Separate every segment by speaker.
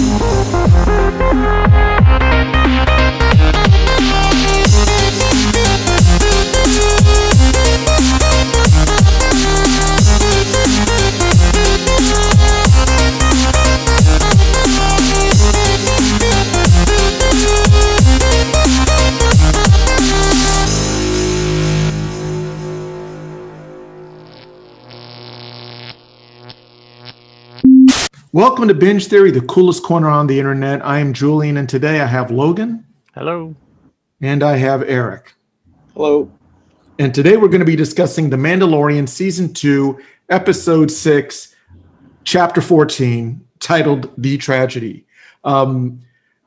Speaker 1: Música Welcome to Binge Theory, the coolest corner on the internet. I am Julian, and today I have Logan.
Speaker 2: Hello.
Speaker 1: And I have Eric.
Speaker 3: Hello.
Speaker 1: And today we're going to be discussing The Mandalorian Season 2, Episode 6, Chapter 14, titled The Tragedy. Um,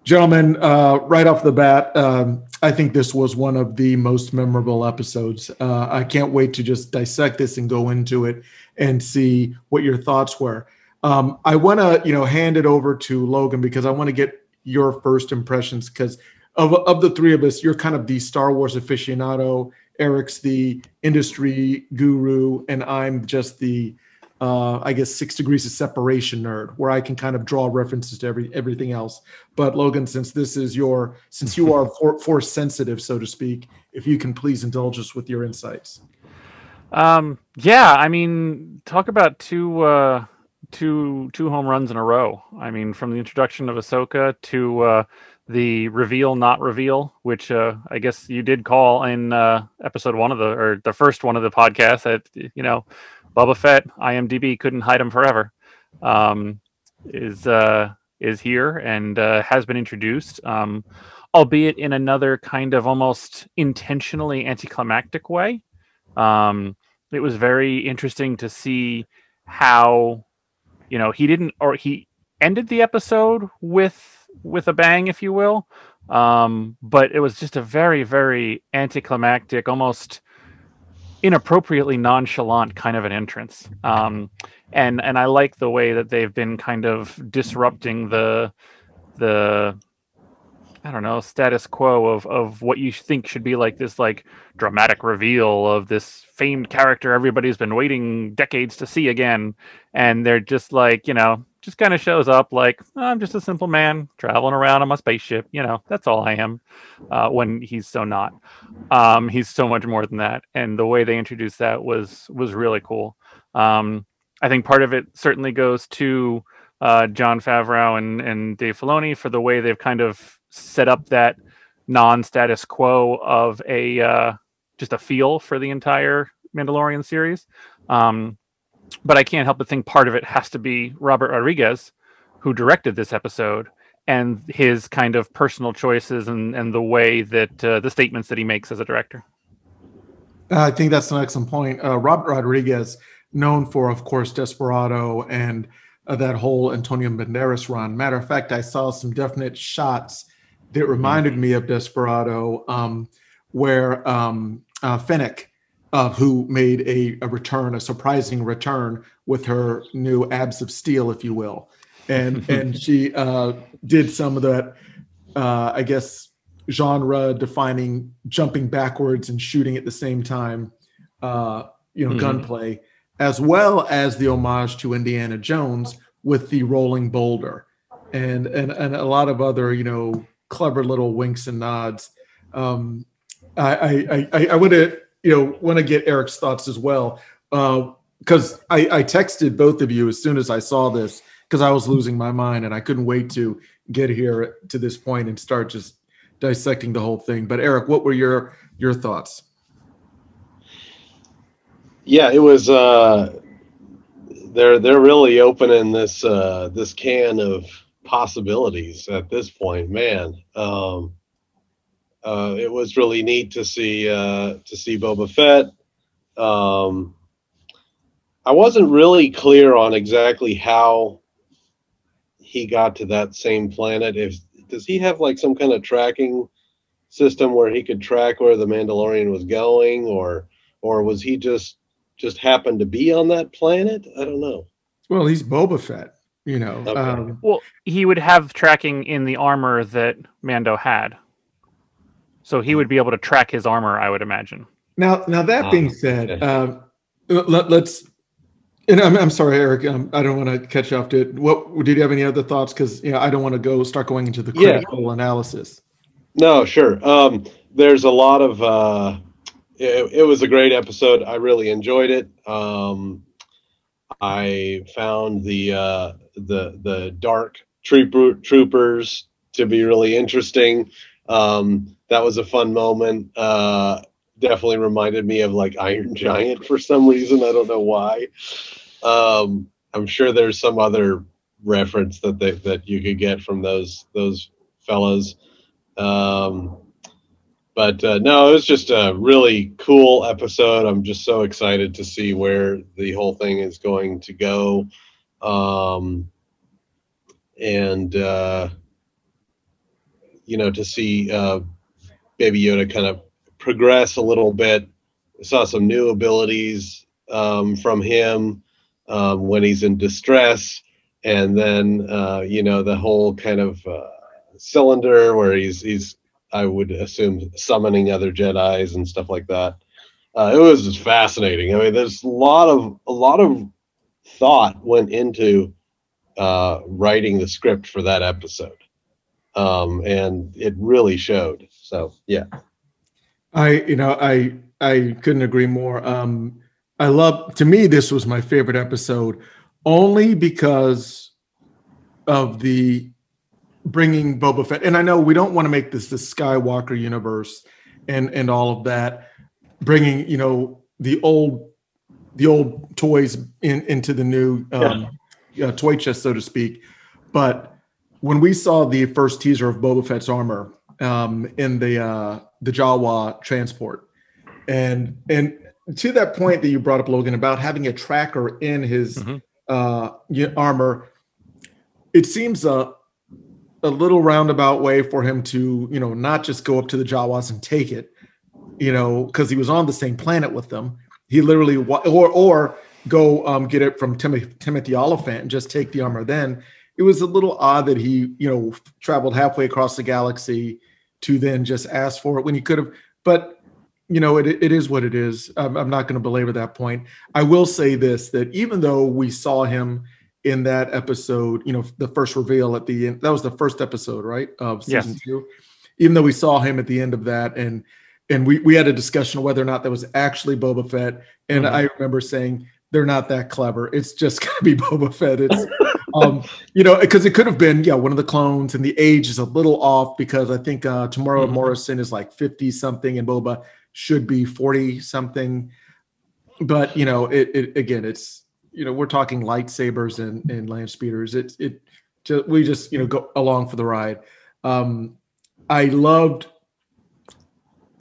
Speaker 1: gentlemen, uh, right off the bat, um, I think this was one of the most memorable episodes. Uh, I can't wait to just dissect this and go into it and see what your thoughts were. Um, I want to, you know, hand it over to Logan because I want to get your first impressions because of of the three of us, you're kind of the Star Wars aficionado. Eric's the industry guru, and I'm just the, uh, I guess, six degrees of separation nerd, where I can kind of draw references to every everything else. But Logan, since this is your, since you are for, force sensitive, so to speak, if you can please indulge us with your insights.
Speaker 2: Um, yeah, I mean, talk about two. Uh two two home runs in a row. I mean, from the introduction of Ahsoka to uh, the reveal, not reveal, which uh, I guess you did call in uh, episode one of the or the first one of the podcast. That you know, Boba Fett, IMDb couldn't hide him forever. Um, is uh, is here and uh, has been introduced, um, albeit in another kind of almost intentionally anticlimactic way. Um, it was very interesting to see how you know he didn't or he ended the episode with with a bang if you will. Um but it was just a very very anticlimactic almost inappropriately nonchalant kind of an entrance. Um and and i like the way that they've been kind of disrupting the the I don't know, status quo of of what you think should be like this like dramatic reveal of this famed character everybody's been waiting decades to see again. And they're just like, you know, just kind of shows up like, oh, I'm just a simple man traveling around on my spaceship. You know, that's all I am. Uh, when he's so not. Um, he's so much more than that. And the way they introduced that was was really cool. Um, I think part of it certainly goes to uh, Jon Favreau and, and Dave Filoni for the way they've kind of set up that non-status quo of a uh, just a feel for the entire Mandalorian series. Um, but I can't help but think part of it has to be Robert Rodriguez, who directed this episode, and his kind of personal choices and, and the way that uh, the statements that he makes as a director.
Speaker 1: I think that's an excellent point. Uh, Robert Rodriguez, known for, of course, Desperado and uh, that whole Antonio Banderas run. Matter of fact, I saw some definite shots that reminded me of Desperado, um, where um, uh, Fennec, uh, who made a, a, return, a surprising return with her new abs of steel, if you will, and and she uh, did some of that, uh, I guess, genre defining jumping backwards and shooting at the same time, uh, you know, mm-hmm. gunplay, as well as the homage to Indiana Jones with the rolling boulder. And, and and a lot of other you know clever little winks and nods. Um, I, I, I, I want to, you know, want to get Eric's thoughts as well. Because uh, I, I texted both of you as soon as I saw this because I was losing my mind and I couldn't wait to get here to this point and start just dissecting the whole thing. But Eric, what were your your thoughts?
Speaker 3: Yeah, it was. Uh, they're they're really opening this uh, this can of possibilities at this point, man. Um, uh, it was really neat to see uh, to see Boba Fett. Um, I wasn't really clear on exactly how he got to that same planet. If does he have like some kind of tracking system where he could track where the Mandalorian was going, or or was he just just happened to be on that planet? I don't know.
Speaker 1: Well, he's Boba Fett you know okay.
Speaker 2: um, well he would have tracking in the armor that mando had so he would be able to track his armor i would imagine
Speaker 1: now now that being ah, said um, let, us And I'm, I'm sorry, Eric. Um, I don't want to catch you off. Did what? Did you have any other thoughts? Because you know, I don't want to go start going into the
Speaker 3: Yeah.
Speaker 1: critical analysis.
Speaker 3: No, sure. Um, there's a lot of. Uh, it, it was a great episode. I really enjoyed it. Um, I found the uh, the the dark trooper troopers to be really interesting. Um, that was a fun moment. Uh, definitely reminded me of like Iron Giant for some reason. I don't know why. Um, I'm sure there's some other reference that they, that you could get from those those fellows. Um, but uh, no, it was just a really cool episode. I'm just so excited to see where the whole thing is going to go. Um, and, uh, you know, to see uh, Baby Yoda kind of progress a little bit. Saw some new abilities um, from him um, when he's in distress. And then, uh, you know, the whole kind of uh, cylinder where he's he's I would assume summoning other Jedi's and stuff like that. Uh, it was just fascinating. I mean, there's a lot of a lot of thought went into uh, writing the script for that episode, um, and it really showed. So yeah,
Speaker 1: I, you know, I I couldn't agree more. Um, I love. To me, this was my favorite episode, only because of the bringing Boba Fett. And I know we don't want to make this the Skywalker universe and and all of that, bringing you know the old the old toys in into the new um, uh, toy chest, so to speak. But when we saw the first teaser of Boba Fett's armor um, in the uh, the Jawa transport, and and to that point that you brought up, Logan, about having a tracker in his
Speaker 2: Mhm.
Speaker 1: uh, armor, it seems a a little roundabout way for him to you know not just go up to the Jawas and take it, you know, because he was on the same planet with them. He literally or or go um, get it from Timothy Timothy Olyphant and just take the armor. Then it was a little odd that he you know traveled halfway across the galaxy to then just ask for it when he could have. But you know, it, it is what it is. I'm, I'm not going to belabor that point. I will say this: that even though we saw him in that episode, you know, the first reveal at the end, that was the first episode, right, of season
Speaker 2: Yes.
Speaker 1: two. Even though we saw him at the end of that, and and we we had a discussion of whether or not that was actually Boba Fett, and
Speaker 2: Mhm.
Speaker 1: I remember saying they're not that clever. It's just going to be Boba Fett. It's um, you know, because it could have been, yeah, one of the clones, and the age is a little off because I think uh Temuera
Speaker 2: Mhm.
Speaker 1: Morrison is like 50 something and Boba should be 40 something. But you know, it, it again, it's you know, we're talking lightsabers and, and land speeders. It's it just we just, you know, go along for the ride. Um I loved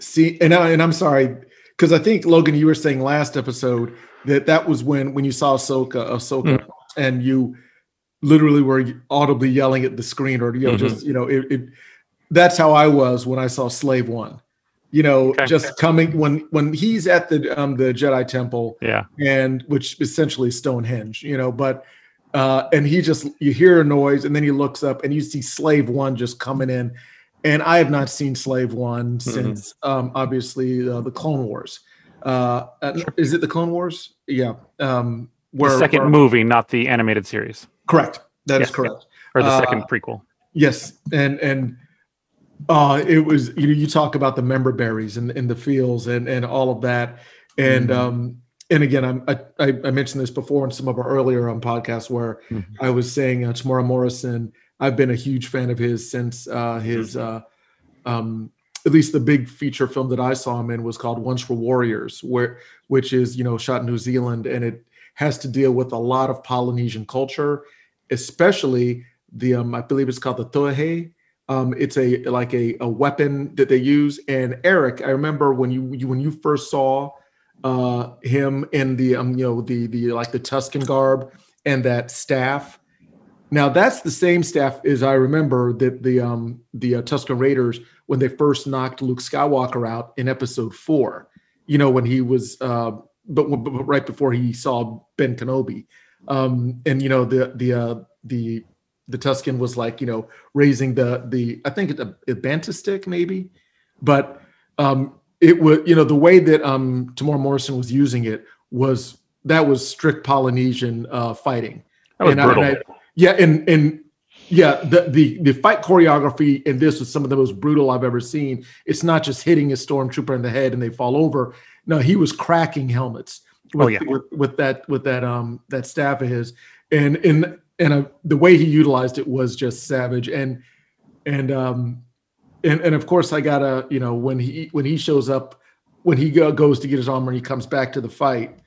Speaker 1: see and I, and I'm sorry because I think Logan, you were saying last episode that that was when when you saw Ahsoka, Ahsoka, and you literally were audibly yelling at the screen, or you know,
Speaker 2: Mhm.
Speaker 1: just you know, it, it. That's how I was when I saw Slave One. You know,
Speaker 2: Okay.
Speaker 1: just coming when when he's at the um the Jedi Temple
Speaker 2: Yeah.
Speaker 1: and which essentially is Stonehenge, you know, but uh and he just you hear a noise and then he looks up and you see Slave One just coming in. And I have not seen Slave One since um obviously uh, the Clone Wars. Uh uh, is it the Clone Wars? Yeah. Um
Speaker 2: The second
Speaker 1: where-
Speaker 2: movie, not the animated series
Speaker 1: correct. That is
Speaker 2: Yes.
Speaker 1: correct.
Speaker 2: or the
Speaker 1: Uh,
Speaker 2: second prequel.
Speaker 1: Yes, and and uh it was you know you talk about the member berries and in the fields and and all of that and
Speaker 2: Mhm.
Speaker 1: um and again I'm, I I mentioned this before in some of our earlier um podcasts where
Speaker 2: Mhm.
Speaker 1: I was saying uh, Temuera Morrison I've been a huge fan of his since uh his uh um at least the big feature film that I saw him in was called Once Were Warriors where which is you know shot in New Zealand and it has to deal with a lot of Polynesian culture especially the um, I believe it's called the tohe. Um, it's a like a, a weapon that they use. And Eric, I remember when you, you when you first saw uh, him in the um, you know the the like the Tusken garb and that staff. Now that's the same staff as I remember that the um the uh, Tusken Raiders when they first knocked Luke Skywalker out in Episode Four. You know when he was uh, but, but right before he saw Ben Kenobi, um, and you know the the uh, the the Tusken was like you know raising the the I think it's a, a banta stick maybe, but um, it was you know the way that um Morrison was using it was that was strict Polynesian uh, fighting.
Speaker 2: That was
Speaker 1: And
Speaker 2: brutal.
Speaker 1: I- yeah, and and yeah, the, the the fight choreography in this was some of the most brutal I've ever seen. It's not just hitting a stormtrooper in the head and they fall over. No, he was cracking helmets. With,
Speaker 2: Oh, yeah.
Speaker 1: with, with that with that um that staff of his, and and and uh, the way he utilized it was just savage. And and um and and of course I gotta you know when he when he shows up when he go, goes to get his armor and he comes back to the fight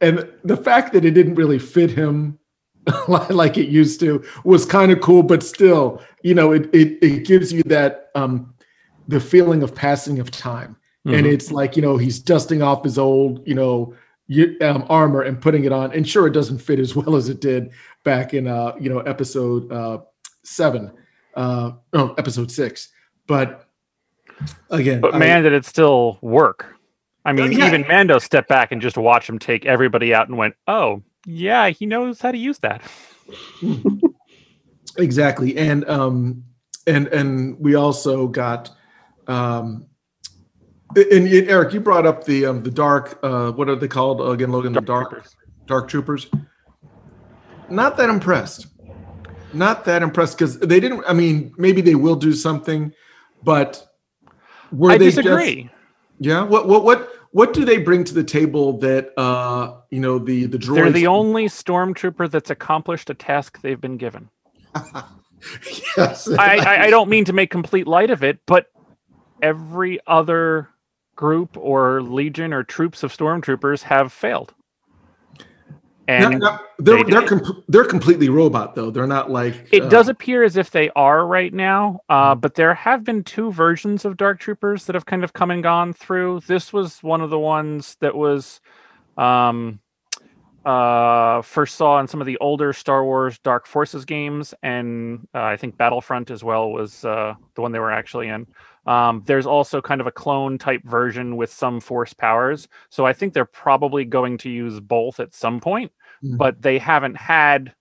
Speaker 1: and the fact that it didn't really fit him like it used to was kind of cool but still you know it, it it gives you that um the feeling of passing of time and
Speaker 2: Mhm.
Speaker 1: it's like you know he's dusting off his old you know um, armor and putting it on and sure it doesn't fit as well as it did back in uh you know episode uh seven uh no episode six but again
Speaker 2: But
Speaker 1: I-
Speaker 2: man, did it still work. I mean,
Speaker 1: yeah.
Speaker 2: even Mando stepped back and just watched him take everybody out and went, "Oh, yeah, he knows how to use that."
Speaker 1: exactly and um and and we also got um and, and eric you brought up the um the dark uh what are they called again logan the dark
Speaker 2: Troopers.
Speaker 1: dark troopers not that impressed not that impressed because they didn't i mean maybe they will do something but were
Speaker 2: I
Speaker 1: they just-
Speaker 2: disagree.
Speaker 1: yeah what what what what do they bring to the table that uh you know the the droids
Speaker 2: They're the only stormtrooper that's accomplished a task they've been given.
Speaker 1: yes
Speaker 2: I, I, I don't mean to make complete light of it, but every other group or legion or troops of stormtroopers have failed.
Speaker 1: No,
Speaker 2: And
Speaker 1: no, they're
Speaker 2: they
Speaker 1: they're they're completely robot though. They're not like
Speaker 2: it
Speaker 1: uh,
Speaker 2: does appear as if they are right now, uh, but there have been two versions of Dark Troopers that have kind of come and gone through. This was one of the ones that was um, uh, first saw in some of the older Star Wars Dark Forces games, and uh, I think Battlefront as well was uh, the one they were actually in. Um, there's also kind of a clone type version with some force powers. So I think they're probably going to use both at some point,
Speaker 1: Mhm.
Speaker 2: but they haven't had,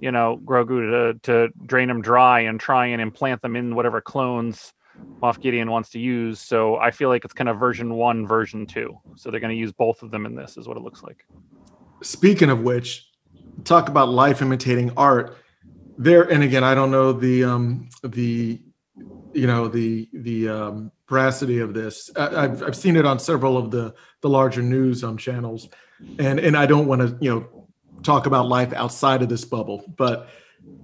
Speaker 2: you know, Grogu to, to drain them dry and try and implant them in whatever clones Moff Gideon wants to use. So I feel like it's kind of version one, version two. So they're going to use both of them in this, is what it looks like.
Speaker 1: Speaking of which, talk about life imitating art. There and again, I don't know the um the you know the the um veracity of this. I, I've I've seen it on several of the the larger news um channels, and and I don't want to you know talk about life outside of this bubble, but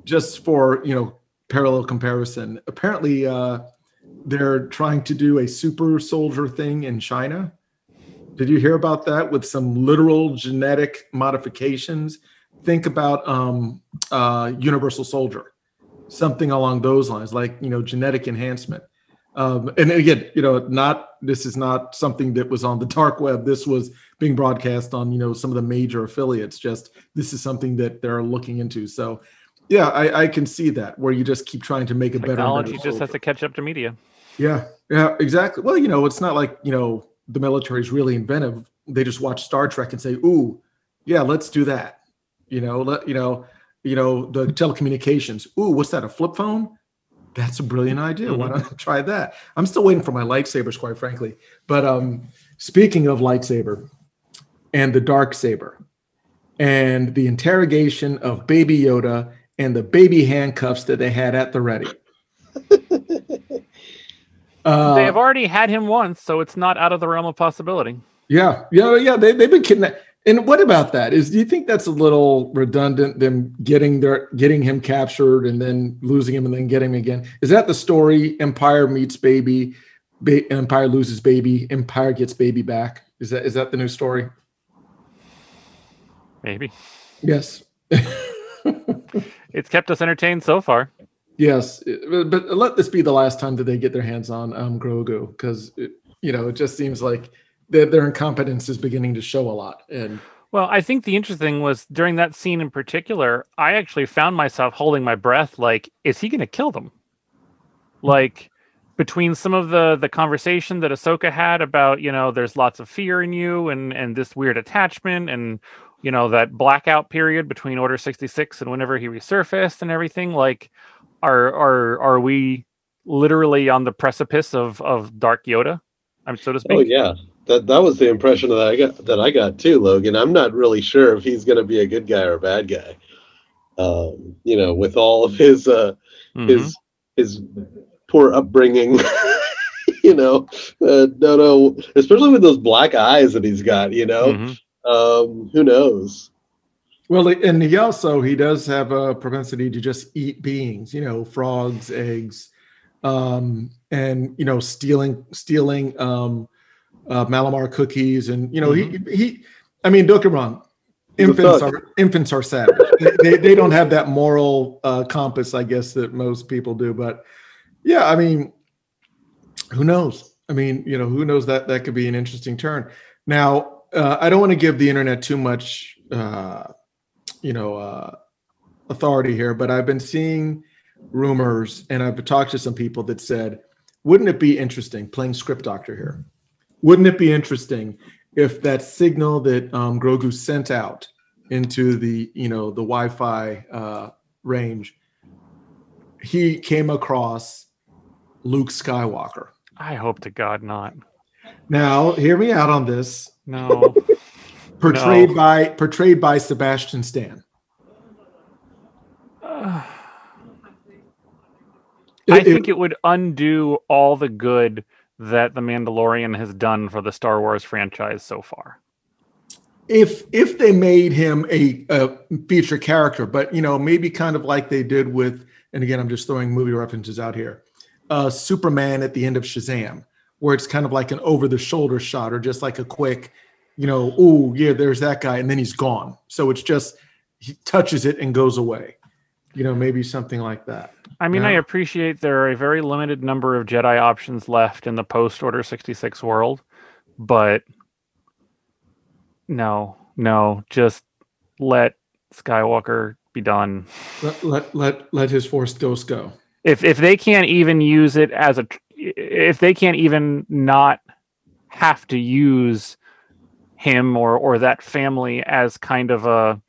Speaker 1: just for you know parallel comparison, apparently uh they're trying to do a super soldier thing in China. Did you hear about that with some literal genetic modifications? Think about um, uh, Universal Soldier, something along those lines, like you know, genetic enhancement. Um, and again, you know, not this is not something that was on the dark web. This was being broadcast on you know some of the major affiliates. Just this is something that they're looking into. So, yeah, I, I can see that where you just keep trying to make a better.
Speaker 2: Technology just has to catch up to media.
Speaker 1: Yeah, yeah, exactly. Well, you know, it's not like, you know, the military is really inventive. They just watch Star Trek and say, "Ooh, yeah, let's do that." You know, let you know, you know, the telecommunications. Ooh, what's that? A flip phone? That's a brilliant idea. Why don't I try that? I'm still waiting for my lightsabers, quite frankly. But um, speaking of lightsaber and the dark saber and the interrogation of Baby Yoda and the baby handcuffs that they had at the ready. Uh,
Speaker 2: they have already had him once, so it's not out of the realm of possibility.
Speaker 1: Yeah, yeah, yeah. They they've been kidnapped. And what about that? Is do you think that's a little redundant? Them getting their getting him captured and then losing him and then getting him again. Is that the story? Empire meets baby, ba- Empire loses baby, Empire gets baby back. Is that is that the new story?
Speaker 2: Maybe
Speaker 1: Yes.
Speaker 2: it's kept us entertained so far.
Speaker 1: Yes, but let this be the last time that they get their hands on um, Grogu because you know it just seems like their, their incompetence is beginning to show a lot. And
Speaker 2: Well, I think the interesting was during that scene in particular, I actually found myself holding my breath like, is he going to kill them? Like, between some of the the conversation that Ahsoka had about, you know, there's lots of fear in you and and this weird attachment and you know that blackout period between Order 66 and whenever he resurfaced and everything, like are are are we literally on the precipice of of Dark Yoda? I'm so to oh, speak.
Speaker 3: Oh yeah, that that was the impression that I got that I got too, Logan. I'm not really sure if he's going to be a good guy or a bad guy. Um, you know, with all of his uh,
Speaker 2: Mhm.
Speaker 3: his his poor upbringing. you know, uh, no, no, especially with those black eyes that he's got. You know,
Speaker 2: Mhm.
Speaker 3: um, who knows?
Speaker 1: Well, and he also he does have a propensity to just eat beings, you know, frogs, eggs, um, and you know, stealing stealing um, uh, Malamar cookies, and you know, he he. I mean, don't get me wrong. Infants are infants are savage. they, they they don't have that moral uh, compass, I guess, that most people do. But yeah, I mean, who knows? I mean, you know, who knows that that could be an interesting turn. Now, uh, I don't want to give the internet too much. Uh, you know uh, authority here, but I've been seeing rumors and I've talked to some people that said, wouldn't it be interesting playing script doctor here? Wouldn't it be interesting if that signal that um, Grogu sent out into the you know the Wi-Fi uh, range, he came across Luke Skywalker.
Speaker 2: I hope to God not.
Speaker 1: Now, hear me out on this.
Speaker 2: No.
Speaker 1: Portrayed
Speaker 2: No.
Speaker 1: by portrayed by Sebastian Stan.
Speaker 2: I
Speaker 1: It- it-
Speaker 2: think it would undo all the good that The Mandalorian has done for the Star Wars franchise so far.
Speaker 1: if if they made him a, a feature character, but you know maybe kind of like they did with, and again I'm just throwing movie references out here, uh, Superman at the end of Shazam, where it's kind of like an over the shoulder shot or just like a quick, you know, oh yeah, there's that guy, and then he's gone. So it's just he touches it and goes away. You know, maybe something like that.
Speaker 2: I mean, I appreciate there are a very limited number of Jedi options left in the post Order 66 world, but no, no, just let Skywalker be done.
Speaker 1: Let let let, let his force ghost go.
Speaker 2: If if they can't even use it as a if they can't even not have to use him or or that family as kind of a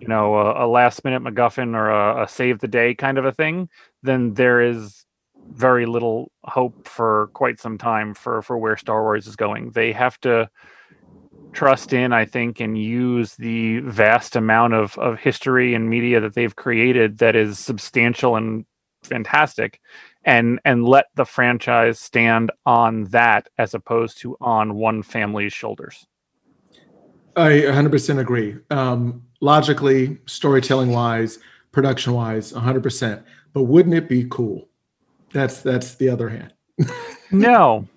Speaker 2: you know a, a last minute MacGuffin or a, a save the day kind of a thing, then there is very little hope for quite some time for for where Star Wars is going. They have to trust in, I think, and use the vast amount of of history and media that they've created that is substantial and fantastic and and let the franchise stand on that as opposed to on one family's shoulders.
Speaker 1: I 100% agree. Um, logically, storytelling wise, production wise, 100%. But wouldn't it be cool? That's that's the other hand.
Speaker 2: No.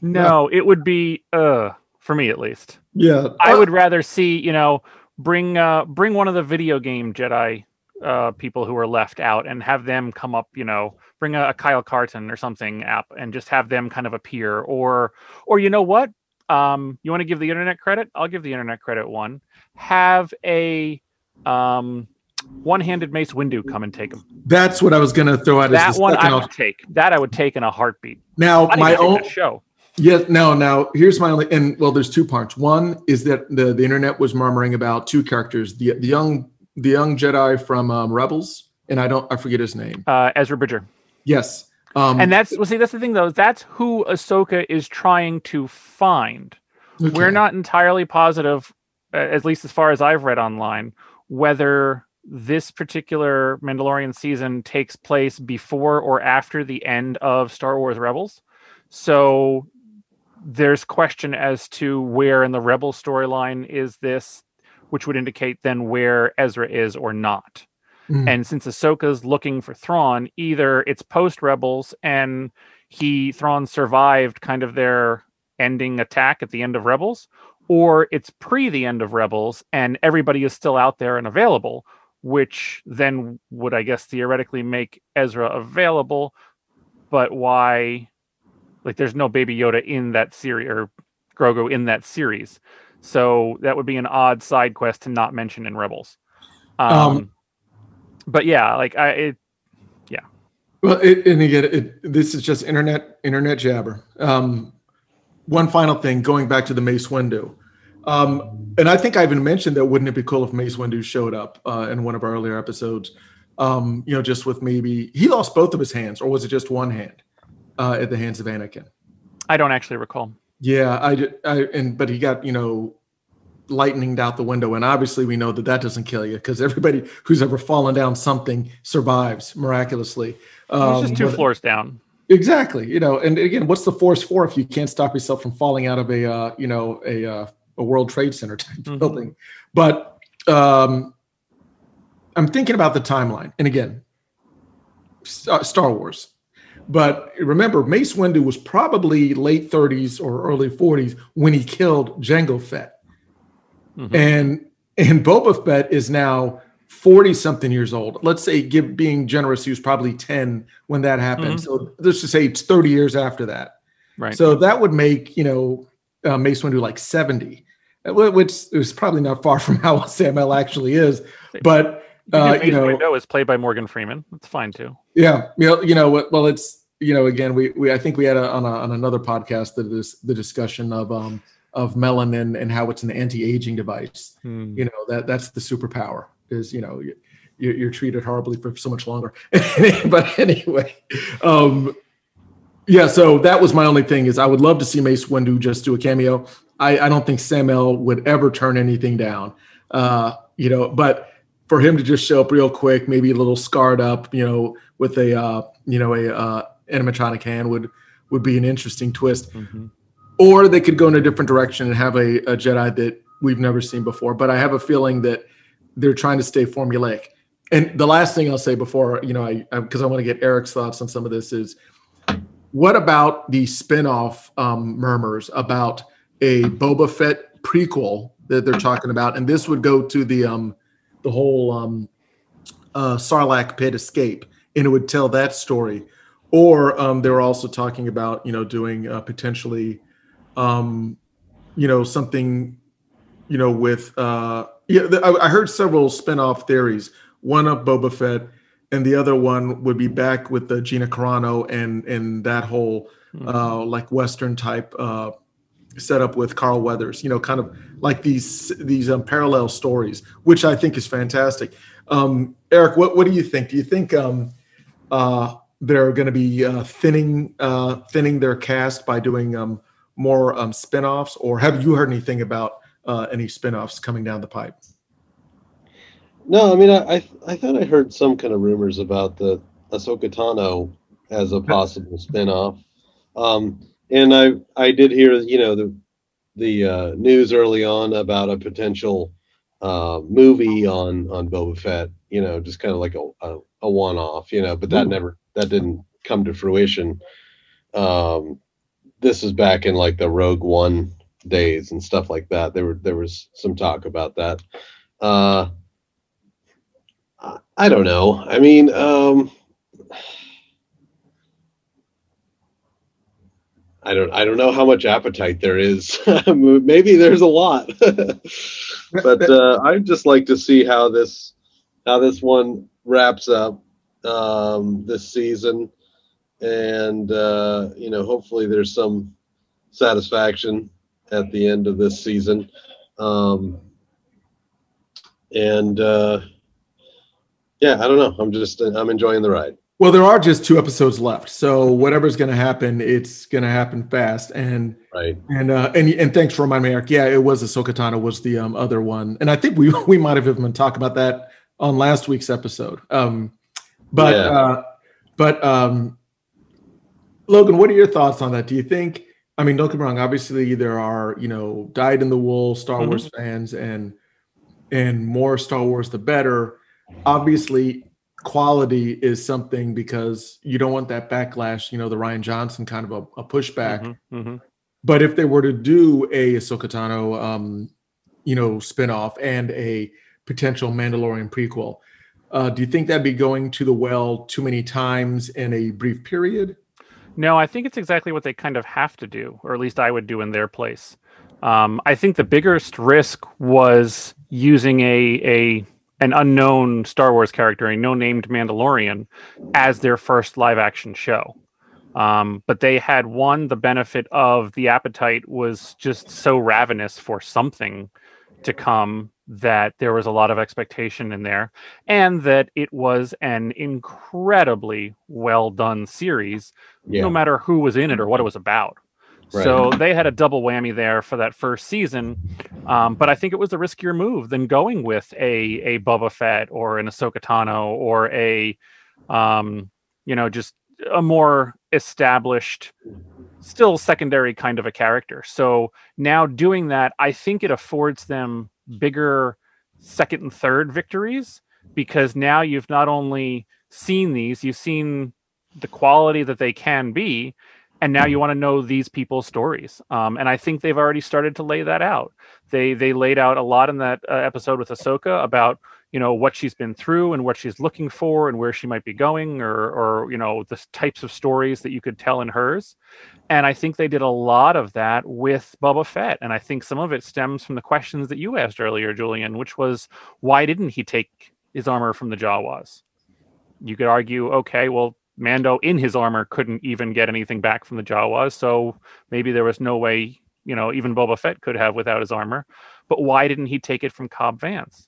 Speaker 2: No, it would be uh for me at least.
Speaker 1: Yeah,
Speaker 2: I would rather see, you know, bring uh bring one of the video game Jedi uh people who are left out and have them come up, you know, bring a, a Kyle Katarn or something app and just have them kind of appear or or you know what? Um you want to give the internet credit? I'll give the internet credit one. Have a um one-handed Mace Windu come and take him.
Speaker 1: That's what I was going to throw out.
Speaker 2: That
Speaker 1: the
Speaker 2: I would take. That I would take in a heartbeat.
Speaker 1: now, my
Speaker 2: my
Speaker 1: own.
Speaker 2: show.
Speaker 1: Yeah, no, now here's my only. And well, there's two parts. One is that the the internet was murmuring about two characters: the the young the young Jedi from um, Rebels, and I don't I forget his name.
Speaker 2: Uh, Ezra Bridger.
Speaker 1: Yes, um,
Speaker 2: And that's well, see, that's the thing though. That's who Ahsoka is trying to find.
Speaker 1: okay.
Speaker 2: We're not entirely positive, at least as far as I've read online, whether this particular Mandalorian season takes place before or after the end of Star Wars Rebels. So there's question as to where in the Rebel storyline is this, which would indicate then where Ezra is or not.
Speaker 1: Mm.
Speaker 2: And since Ahsoka's looking for Thrawn, either it's post Rebels and he Thrawn survived kind of their ending attack at the end of Rebels, or it's pre the end of Rebels and everybody is still out there and available, which then would I guess theoretically make Ezra available. But why like there's no baby Yoda in that series or Grogu in that series. So that would be an odd side quest to not mention in Rebels. Um,
Speaker 1: Um,
Speaker 2: but yeah, like I it, yeah.
Speaker 1: Well, it, and again, it, this is just internet internet jabber. Um, one final thing, going back to the Mace Windu, um, and I think I even mentioned that wouldn't it be cool if Mace Windu showed up uh, in one of our earlier episodes? Um, you know, just with maybe he lost both of his hands, or was it just one hand uh, at the hands of Anakin?
Speaker 2: I don't actually recall.
Speaker 1: Yeah, I, I and but he got you know lightninged out the window, and obviously we know that that doesn't kill you because everybody who's ever fallen down something survives miraculously. Um,
Speaker 2: just two
Speaker 1: but-
Speaker 2: floors down.
Speaker 1: Exactly. You know, and again, what's the force for if you can't stop yourself from falling out of a uh, you know a uh, a World Trade Center type
Speaker 2: Mhm.
Speaker 1: building? But um, I'm thinking about the timeline, and again, Star, Star Wars. But remember, Mace Windu was probably late 30s or early 40s when he killed Jango Fett,
Speaker 2: Mhm.
Speaker 1: and and Boba Fett is now 40 something years old. Let's say, give being generous, he was probably 10 when that happened.
Speaker 2: Mhm.
Speaker 1: So let's just say it's 30 years after that.
Speaker 2: Right.
Speaker 1: So that would make you know uh, Mace Windu like 70, uh, which is probably not far from how Sam L actually is. But uh, you know,
Speaker 2: Windu is played by Morgan Freeman. That's fine too.
Speaker 1: yeah, you know, you know, well, it's you know, again, we we I think we had a, on a, on another podcast that is the discussion of um of melanin and how it's an anti-aging device.
Speaker 2: Hmm.
Speaker 1: You know that that's the superpower is you know you, you're, you're treated horribly for so much longer. but anyway, um, yeah. So that was my only thing is I would love to see Mace Windu just do a cameo. I, I don't think Samuel would ever turn anything down. Uh, you know, but for him to just show up real quick, maybe a little scarred up, you know, with a uh, you know a uh, animatronic hand would would be an interesting twist.
Speaker 2: Mhm.
Speaker 1: Or they could go in a different direction and have a, a Jedi that we've never seen before. But I have a feeling that they're trying to stay formulaic. And the last thing I'll say before, you know, I because I, want to get Eric's thoughts on some of this is what about the spin-off um, murmurs about a Boba Fett prequel that they're talking about? And this would go to the um the whole um uh Sarlacc pit escape, and it would tell that story. Or um, they were also talking about, you know, doing uh, potentially um, you know, something, you know, with uh yeah, I, I heard several spin-off theories. One of Boba Fett, and the other one would be back with the Gina Carano and and that whole uh like Western type uh setup with Carl Weathers. You know, kind of like these these um, parallel stories, which I think is fantastic. Um, Eric, what what do you think? Do you think um uh they're going to be uh, thinning uh, thinning their cast by doing um, more um, spin-offs or have you heard anything about uh, any spin-offs coming down the pipe
Speaker 3: No, I mean, I, I I thought I heard some kind of rumors about the Ahsoka Tano as a possible spinoff, um, and I I did hear you know the the uh, news early on about a potential uh, movie on on Boba Fett, you know, just kind of like a a, a one off, you know, but that
Speaker 1: Ooh.
Speaker 3: never that didn't come to fruition. Um, this is back in like the Rogue One days and stuff like that. There were there was some talk about that. Uh, I- don't know. I mean, um, I don't. I don't know how much appetite there is. Maybe there's a lot, but uh, I'd just like to see how this how this one wraps up um, this season, and uh, you know, hopefully there's some satisfaction at the end of this season. Um, and uh, yeah, I don't know. I'm just I'm enjoying the ride.
Speaker 1: well there are just two episodes left so whatever's going to happen it's going to happen fast and
Speaker 3: Right.
Speaker 1: and uh and, and thanks for reminding me eric yeah it was Ahsoka Tano was the um, other one and i think we we might have even talked about that on last week's episode um but
Speaker 3: Yeah.
Speaker 1: uh but um logan what are your thoughts on that do you think i mean don't get me wrong obviously there are you know dyed in the wool star
Speaker 2: Mhm.
Speaker 1: wars fans and and more star wars the better obviously quality is something because you don't want that backlash you know the rian johnson kind of a, a pushback
Speaker 2: Mhm, mhm.
Speaker 1: but if they were to do a Ahsoka Tano, um, you know, spinoff and a potential Mandalorian prequel, uh, do you think that'd be going to the well too many times in a brief period?
Speaker 2: No, I think it's exactly what they kind of have to do, or at least I would do in their place. Um, I think the biggest risk was using a a an unknown Star Wars character, a no named Mandalorian, as their first live action show. Um, but they had one the benefit of the appetite was just so ravenous for something to come that there was a lot of expectation in there, and that it was an incredibly well done series
Speaker 3: Yeah.
Speaker 2: no matter who was in it or what it was about.
Speaker 3: Right.
Speaker 2: So they had a double whammy there for that first season. Um, but I think it was a riskier move than going with a a Boba Fett or an Ahsoka Tano or a um, you know, just a more established still secondary kind of a character. So now doing that, I think it affords them bigger second and third victories because now you've not only seen these, you've seen the quality that they can be, and now you want to know these people's stories. Um, and I think they've already started to lay that out. They they laid out a lot in that uh, episode with Ahsoka about you know what she's been through and what she's looking for and where she might be going, or or you know the types of stories that you could tell in hers. And I think they did a lot of that with Boba Fett. And I think some of it stems from the questions that you asked earlier, Julian, which was why didn't he take his armor from the Jawas? You could argue, okay, well, Mando in his armor couldn't even get anything back from the Jawas, so maybe there was no way, you know, even Boba Fett could have without his armor. But why didn't he take it from Cobb Vanth?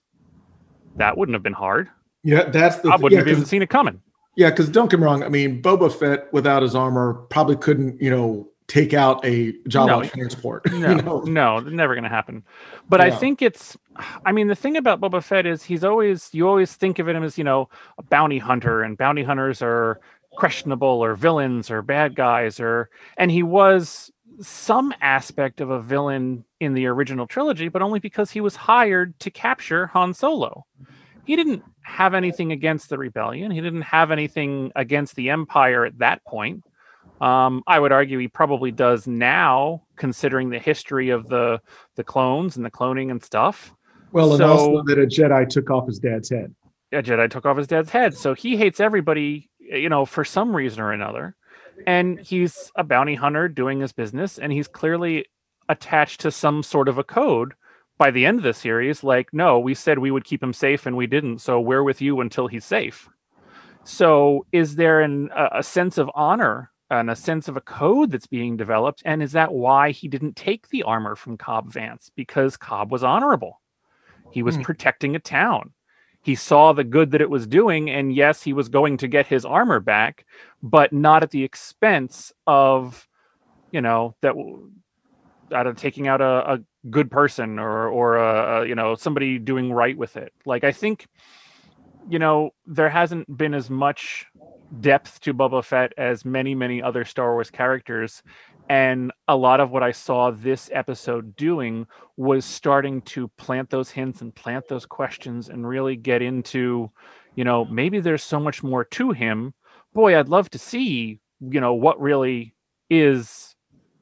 Speaker 2: That wouldn't have been hard.
Speaker 1: Yeah, that's the
Speaker 2: I wouldn't
Speaker 1: yeah,
Speaker 2: have even seen it coming.
Speaker 1: Yeah, because don't get me wrong. I mean, Boba Fett without his armor probably couldn't, you know, take out a Jawa
Speaker 2: No.
Speaker 1: transport.
Speaker 2: No,
Speaker 1: you know?
Speaker 2: no, never going to happen. But I think it's, I mean, the thing about Boba Fett is he's always, you always think of him as, you know, a bounty hunter, and bounty hunters are questionable or villains or bad guys, or, and he was some aspect of a villain in the original trilogy, but only because he was hired to capture Han Solo. He didn't have anything against the rebellion. He didn't have anything against the Empire at that point. Um, I would argue he probably does now, considering the history of the the clones and the cloning and stuff.
Speaker 1: Well, and
Speaker 2: So-
Speaker 1: also that a Jedi took off his dad's head.
Speaker 2: A Jedi took off his dad's head, so he hates everybody, you know, for some reason or another. And he's a bounty hunter doing his business, and he's clearly attached to some sort of a code by the end of the series. Like, no, we said we would keep him safe, and we didn't. So we're with you until he's safe. So, is there an, a, sense of honor and a sense of a code that's being developed? And is that why he didn't take the armor from Cobb Vanth? Because Cobb was honorable. He was
Speaker 1: Hmm.
Speaker 2: protecting a town. He saw the good that it was doing, and yes, he was going to get his armor back, but not at the expense of, you know, that out of taking out a, a good person or or a, a you know somebody doing right with it. Like I think, you know, there hasn't been as much depth to Boba Fett as many many other Star Wars characters, and a lot of what I saw this episode doing was starting to plant those hints and plant those questions and really get into, you know, maybe there's so much more to him. Boy, I'd love to see, you know, what really is,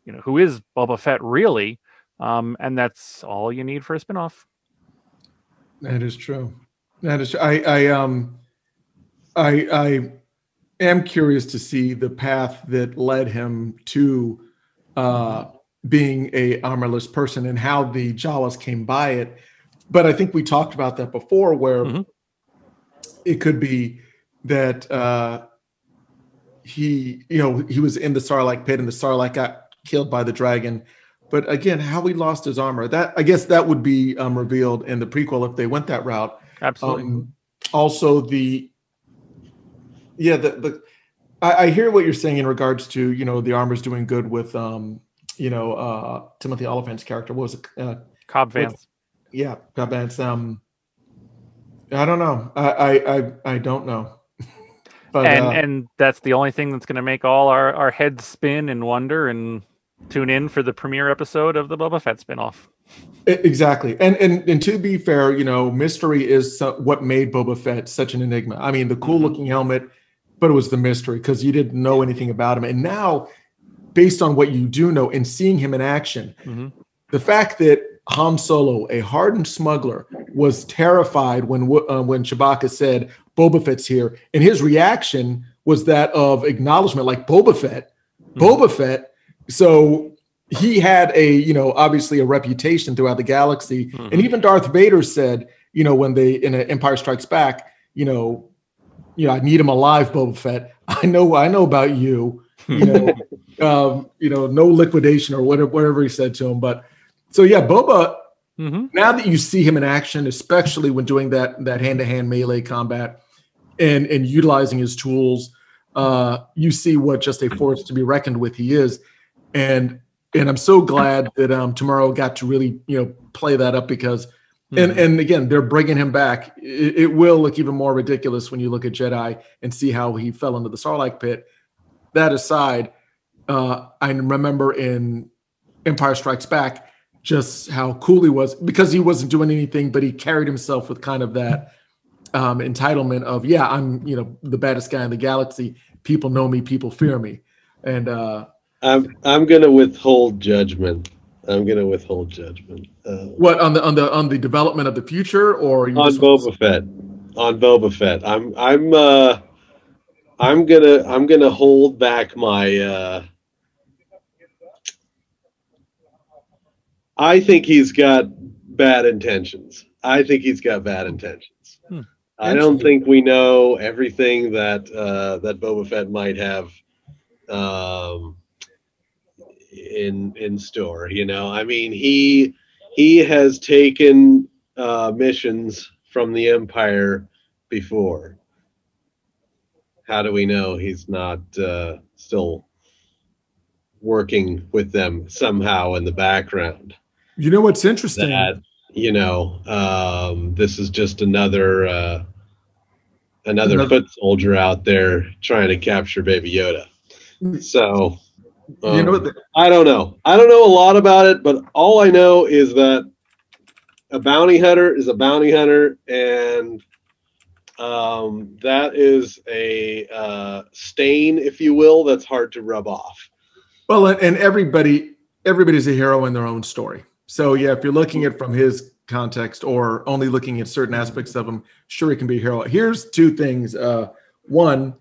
Speaker 2: you know, who is Boba Fett really. Um, and that's all you need for a spinoff.
Speaker 1: That is true. That is. True. I. I. Um. I. I am curious to see the path that led him to uh, being a armorless person and how the Jawas came by it. But I think we talked about that before, where
Speaker 2: Mhm.
Speaker 1: it could be that uh, he, you know, he was in the Sarlacc pit and the Sarlacc got killed by the dragon. But again, how he lost his armor, that I guess that would be um, revealed in the prequel if they went that route.
Speaker 2: Absolutely.
Speaker 1: Um, also, the yeah, the the I, I hear what you're saying in regards to you know the armor's doing good with um you know uh Timothy Olyphant's character. What was it? Uh,
Speaker 2: Cobb
Speaker 1: with-
Speaker 2: Vanth.
Speaker 1: yeah, God, man, it's um. I don't know. I I I, I don't know. but
Speaker 2: and
Speaker 1: uh,
Speaker 2: and that's the only thing that's going to make all our, our heads spin and wonder and tune in for the premiere episode of the Boba Fett spinoff.
Speaker 1: Exactly, and and and to be fair, you know, mystery is what made Boba Fett such an enigma. I mean, the cool looking helmet, but it was the mystery because you didn't know anything about him. And now, based on what you do know and seeing him in action,
Speaker 2: Mhm.
Speaker 1: the fact that Han Solo, a hardened smuggler, was terrified when uh, when Chewbacca said Boba Fett's here, and his reaction was that of acknowledgement, like Boba Fett,
Speaker 2: Mhm.
Speaker 1: Boba Fett. So he had a you know obviously a reputation throughout the galaxy,
Speaker 2: Mhm.
Speaker 1: and even Darth Vader said, you know, when they in a Empire Strikes Back, you know, you know, I need him alive, Boba Fett. I know, I know about you. You know, um, you know, no liquidation or whatever, whatever he said to him. But so yeah, Boba.
Speaker 2: Mhm.
Speaker 1: Now that you see him in action, especially when doing that that hand to hand melee combat, and and utilizing his tools, uh, you see what just a force to be reckoned with he is. And and I'm so glad that um, Temuera got to really you know play that up because. And,
Speaker 2: Mhm.
Speaker 1: and again, they're bringing him back. It, it will look even more ridiculous when you look at Jedi and see how he fell into the Sarlacc pit. That aside, uh, I remember in Empire Strikes Back just how cool he was because he wasn't doing anything, but he carried himself with kind of that um, entitlement of, yeah, I'm you know the baddest guy in the galaxy. People know me, people fear me, and uh,
Speaker 3: I'm I'm gonna withhold judgment. I'm gonna withhold judgment uh,
Speaker 1: what on the on the on the development of the future or you
Speaker 3: on
Speaker 1: just-
Speaker 3: Boba Fett. On Boba Fett, I'm I'm uh, I'm gonna I'm gonna hold back my. Uh, I think he's got bad intentions. I think he's got bad intentions.
Speaker 2: Hmm.
Speaker 3: I don't think we know everything that uh, that Boba Fett might have um, in in store. You know, I mean, he he has taken uh, missions from the Empire before. How do we know he's not uh, still working with them somehow in the background?
Speaker 1: you know what's interesting
Speaker 3: that you know um, this is just another uh, another
Speaker 1: Another-
Speaker 3: foot soldier out there trying to capture Baby Yoda. So
Speaker 1: you know
Speaker 3: um,
Speaker 1: what
Speaker 3: I don't know. I don't know a lot about it, but all I know is that a bounty hunter is a bounty hunter, and um, that is a uh, stain, if you will, that's hard to rub off.
Speaker 1: Well, and, and everybody everybody's a hero in their own story. So yeah, if you're looking at from his context or only looking at certain aspects of him, sure he can be a hero. Here's two things. Uh, one,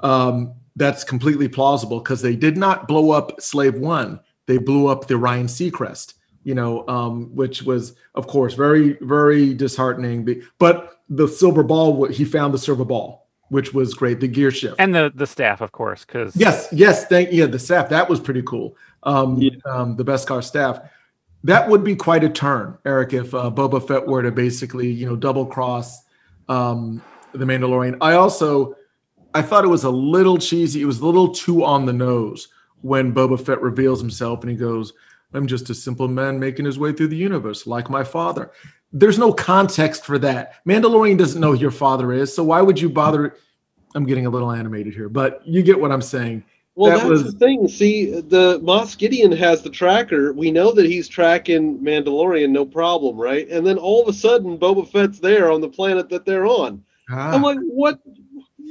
Speaker 1: um, that's completely plausible because they did not blow up Slave One. They blew up the Razor Crest. You know, um, which was of course very very disheartening. But the silver ball, he found the silver ball, which was great. The gear shift.
Speaker 2: and the the staff, of course, because
Speaker 1: Yes, yes, thank yeah, the staff that was pretty cool. Um,
Speaker 3: Yeah.
Speaker 1: um the Beskar staff. That would be quite a turn, Eric, if uh, Boba Fett were to basically, you know, double cross um, the Mandalorian. I also, I thought it was a little cheesy. It was a little too on the nose when Boba Fett reveals himself and he goes, "I'm just a simple man making his way through the universe, like my father." There's no context for that. Mandalorian doesn't know who your father is, so why would you bother? I'm getting a little animated here, but you get what I'm saying.
Speaker 3: Well,
Speaker 1: That
Speaker 3: that's
Speaker 1: was-
Speaker 3: the thing. See, the Moff Gideon has the tracker. We know that he's tracking Mandalorian, no problem, right? And then all of a sudden, Boba Fett's there on the planet that they're on. I'm
Speaker 1: Ah,
Speaker 3: like, what?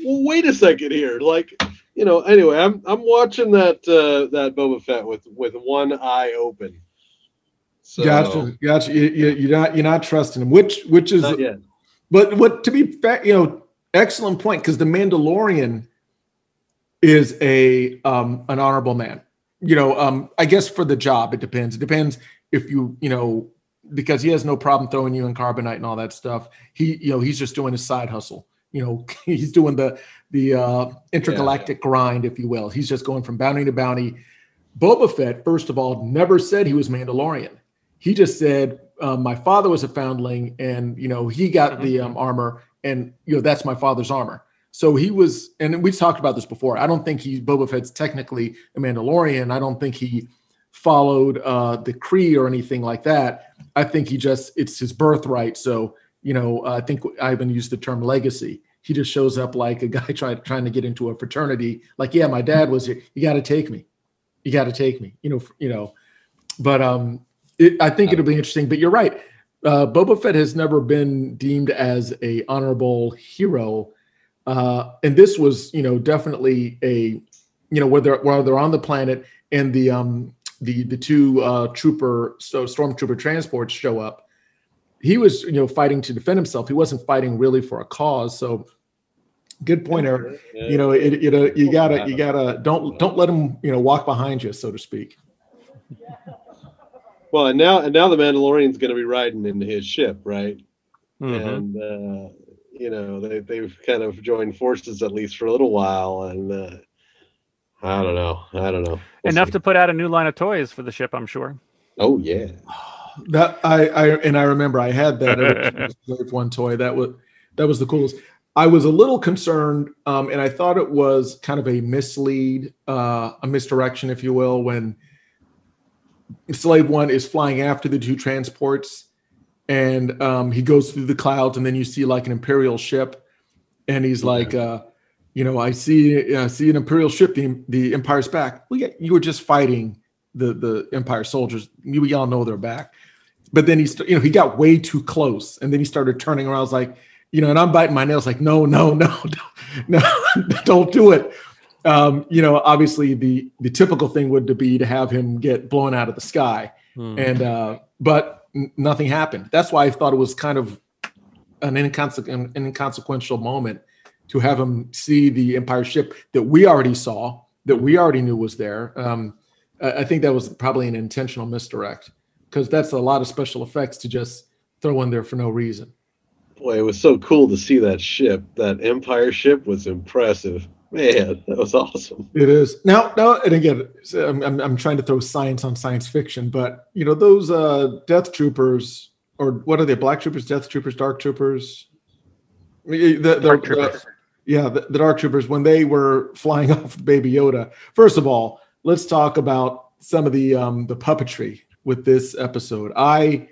Speaker 3: Well, wait a second here. Like, you know. Anyway, I'm I'm watching that uh, that Boba Fett with with one eye open. So,
Speaker 1: gotcha, gotcha. You, you, you're not you're not trusting him, which which is. But what to be fair, you know, excellent point because the Mandalorian is a um an honorable man. You know, um, I guess for the job, it depends. It depends if you, you know, because he has no problem throwing you in carbonite and all that stuff. He, you know, he's just doing his side hustle. You know, he's doing the the uh intergalactic grind, if you will. He's just going from bounty to bounty. Boba Fett, first of all, never said he was Mandalorian. He just said, um, "My father was a foundling, and you know he got the um, armor, and you know that's my father's armor." So he was, and we talked about this before. I don't think he Boba Fett's technically a Mandalorian. I don't think he followed uh, the Creed or anything like that. I think he just it's his birthright. So you know, I think Ivan used the term legacy. He just shows up like a guy trying trying to get into a fraternity. Like, yeah, my dad was here. You got to take me. You got to take me. You know, you know. But um, it, I think it'll be interesting. But you're right. Uh, Boba Fett has never been deemed as a honorable hero, uh, and this was, you know, definitely a, you know, whether while they're on the planet and the um the the two uh, trooper so stormtrooper transports show up, he was you know fighting to defend himself. He wasn't fighting really for a cause. So, good point, Eric.
Speaker 3: Yeah.
Speaker 1: You know, it, you know, you gotta you gotta don't don't let him you know walk behind you, so to speak.
Speaker 3: Well, and now and now the Mandalorian's going to be riding in his ship, right?
Speaker 2: Mhm.
Speaker 3: and uh, you know they they've kind of joined forces at least for a little while, and uh, I don't know, I don't know. We'll
Speaker 2: enough
Speaker 3: see.
Speaker 2: to put out a new line of toys for the ship, I'm sure.
Speaker 3: Oh yeah,
Speaker 1: That I, I and I remember I had that one toy. That was that was the coolest. I was a little concerned, um, and I thought it was kind of a mislead, uh, a misdirection, if you will, when Slave One is flying after the two transports, and um, he goes through the clouds, and then you see like an Imperial ship, and he's like, uh, you know, I see, I see an Imperial ship. The the Empire's back. Well, yeah, you were just fighting the the Empire soldiers. We all know they're back. But then he's, you know, he got way too close, and then he started turning around. I was like, you know, and I'm biting my nails, like, no, no, no, no, don't do it. Um, you know, obviously the the typical thing would be to have him get blown out of the sky, hmm. and uh, but n- nothing happened. That's why I thought it was kind of an, inconse- an inconsequential moment to have him see the Empire ship that we already saw, that we already knew was there. Um, I think that was probably an intentional misdirect because that's a lot of special effects to just throw in there for no reason.
Speaker 3: Boy, it was so cool to see that ship. That Empire ship was impressive. Man, that was awesome.
Speaker 1: It is now. Now, and again, I'm, I'm, I'm trying to throw science on science fiction, but you know those uh, Death Troopers, or what are they? Black Troopers, Death Troopers, Dark Troopers. The, the, Dark the, Troopers. yeah, the, the Dark Troopers when they were flying off Baby Yoda. First of all, let's talk about some of the um, the puppetry with this episode. I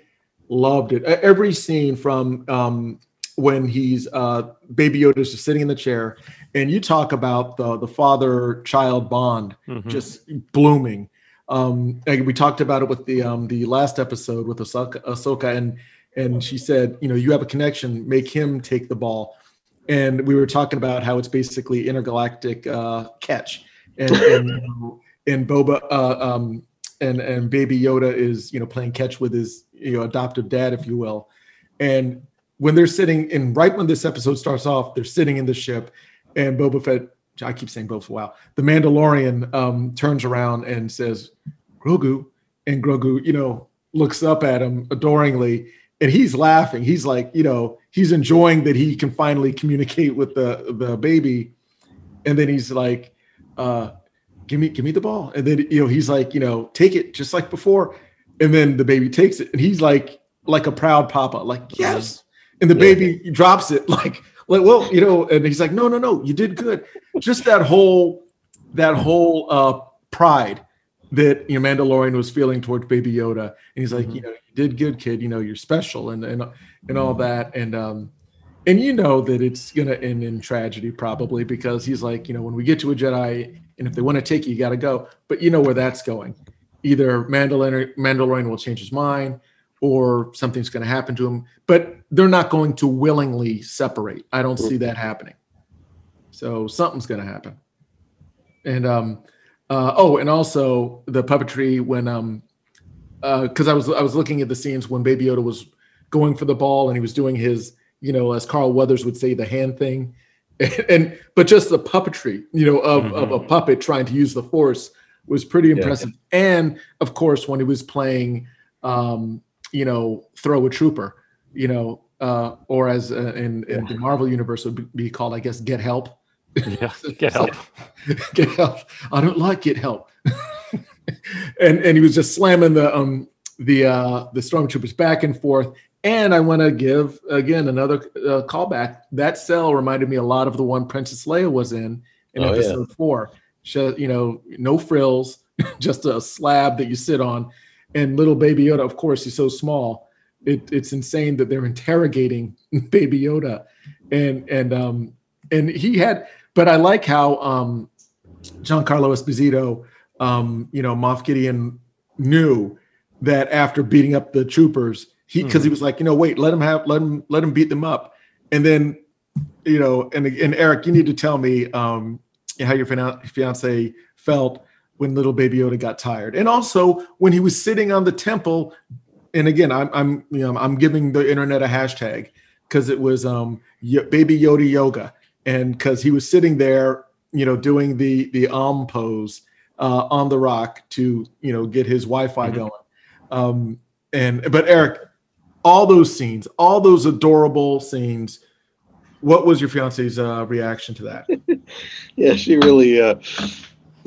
Speaker 1: loved it. Every scene from um, when he's uh, Baby Yoda's just sitting in the chair, and you talk about the the father child bond mm-hmm. just blooming. Um, we talked about it with the um, the last episode with Ahsoka, Ahsoka, and and she said, you know, you have a connection, make him take the ball. And we were talking about how it's basically intergalactic uh, catch, and and, and Boba uh, um, and and Baby Yoda is you know playing catch with his you know adoptive dad, if you will, and when they're sitting in right when this episode starts off, they're sitting in the ship, and Boba Fett. I keep saying Boba. Wow, the Mandalorian um, turns around and says, "Grogu," and Grogu, you know, looks up at him adoringly, and he's laughing. He's like, you know, he's enjoying that he can finally communicate with the the baby, and then he's like, uh, "Give me, give me the ball," and then you know, he's like, you know, take it just like before, and then the baby takes it, and he's like, like a proud papa, like yes. And the yeah. baby drops it like like well you know and he's like no no no you did good. Just that whole that whole uh pride that you know mandalorian was feeling towards baby yoda. And he's like mm-hmm. you know you did good kid. You know you're special and and and all that. And um and you know that it's gonna end in tragedy probably because he's like you know when we get to a jedi and if they want to take you you got to go but you know where that's going either mandalorian mandalorian will change his mind or something's going to happen to him. But they're not going to willingly separate. I don't see that happening. So something's going to happen. And um, uh, oh, and also the puppetry when um, because uh, I was I was looking at the scenes when Baby Yoda was going for the ball and he was doing his you know as Carl Weathers would say the hand thing, and, and but just the puppetry you know of mm-hmm. of a puppet trying to use the force was pretty impressive. Yeah. And of course when he was playing um, you know, throw a trooper, you know, uh, or as uh, in, in the Marvel universe would be called, I guess, get help.
Speaker 2: Yeah, get help.
Speaker 1: get help. I don't like get help. and and he was just slamming the um the uh the stormtroopers back and forth. And I want to give again another uh, callback. That cell reminded me a lot of the one Princess Leia was in in oh, episode yeah. four. She, you know, no frills, just a slab that you sit on and little baby Yoda, of course, he's so small. It, it's insane that they're interrogating baby Yoda, and and um and he had. But I like how um, Giancarlo Esposito, um, you know, Moff Gideon knew that after beating up the troopers, he because mm. he was like, you know, wait, let him have, let him, let him beat them up, and then, you know, and and Eric, you need to tell me um, how your fiance felt when little baby Yoda got tired, and also when he was sitting on the temple. And again, I'm I'm you know I'm giving the internet a hashtag because it was um baby Yoda yoga, and because he was sitting there, you know, doing the the Om pose uh, on the rock to you know get his Wi-Fi mm-hmm. going. Um, and but Eric, all those scenes, all those adorable scenes. What was your fiance's uh, reaction to that?
Speaker 3: yeah, she really. Uh,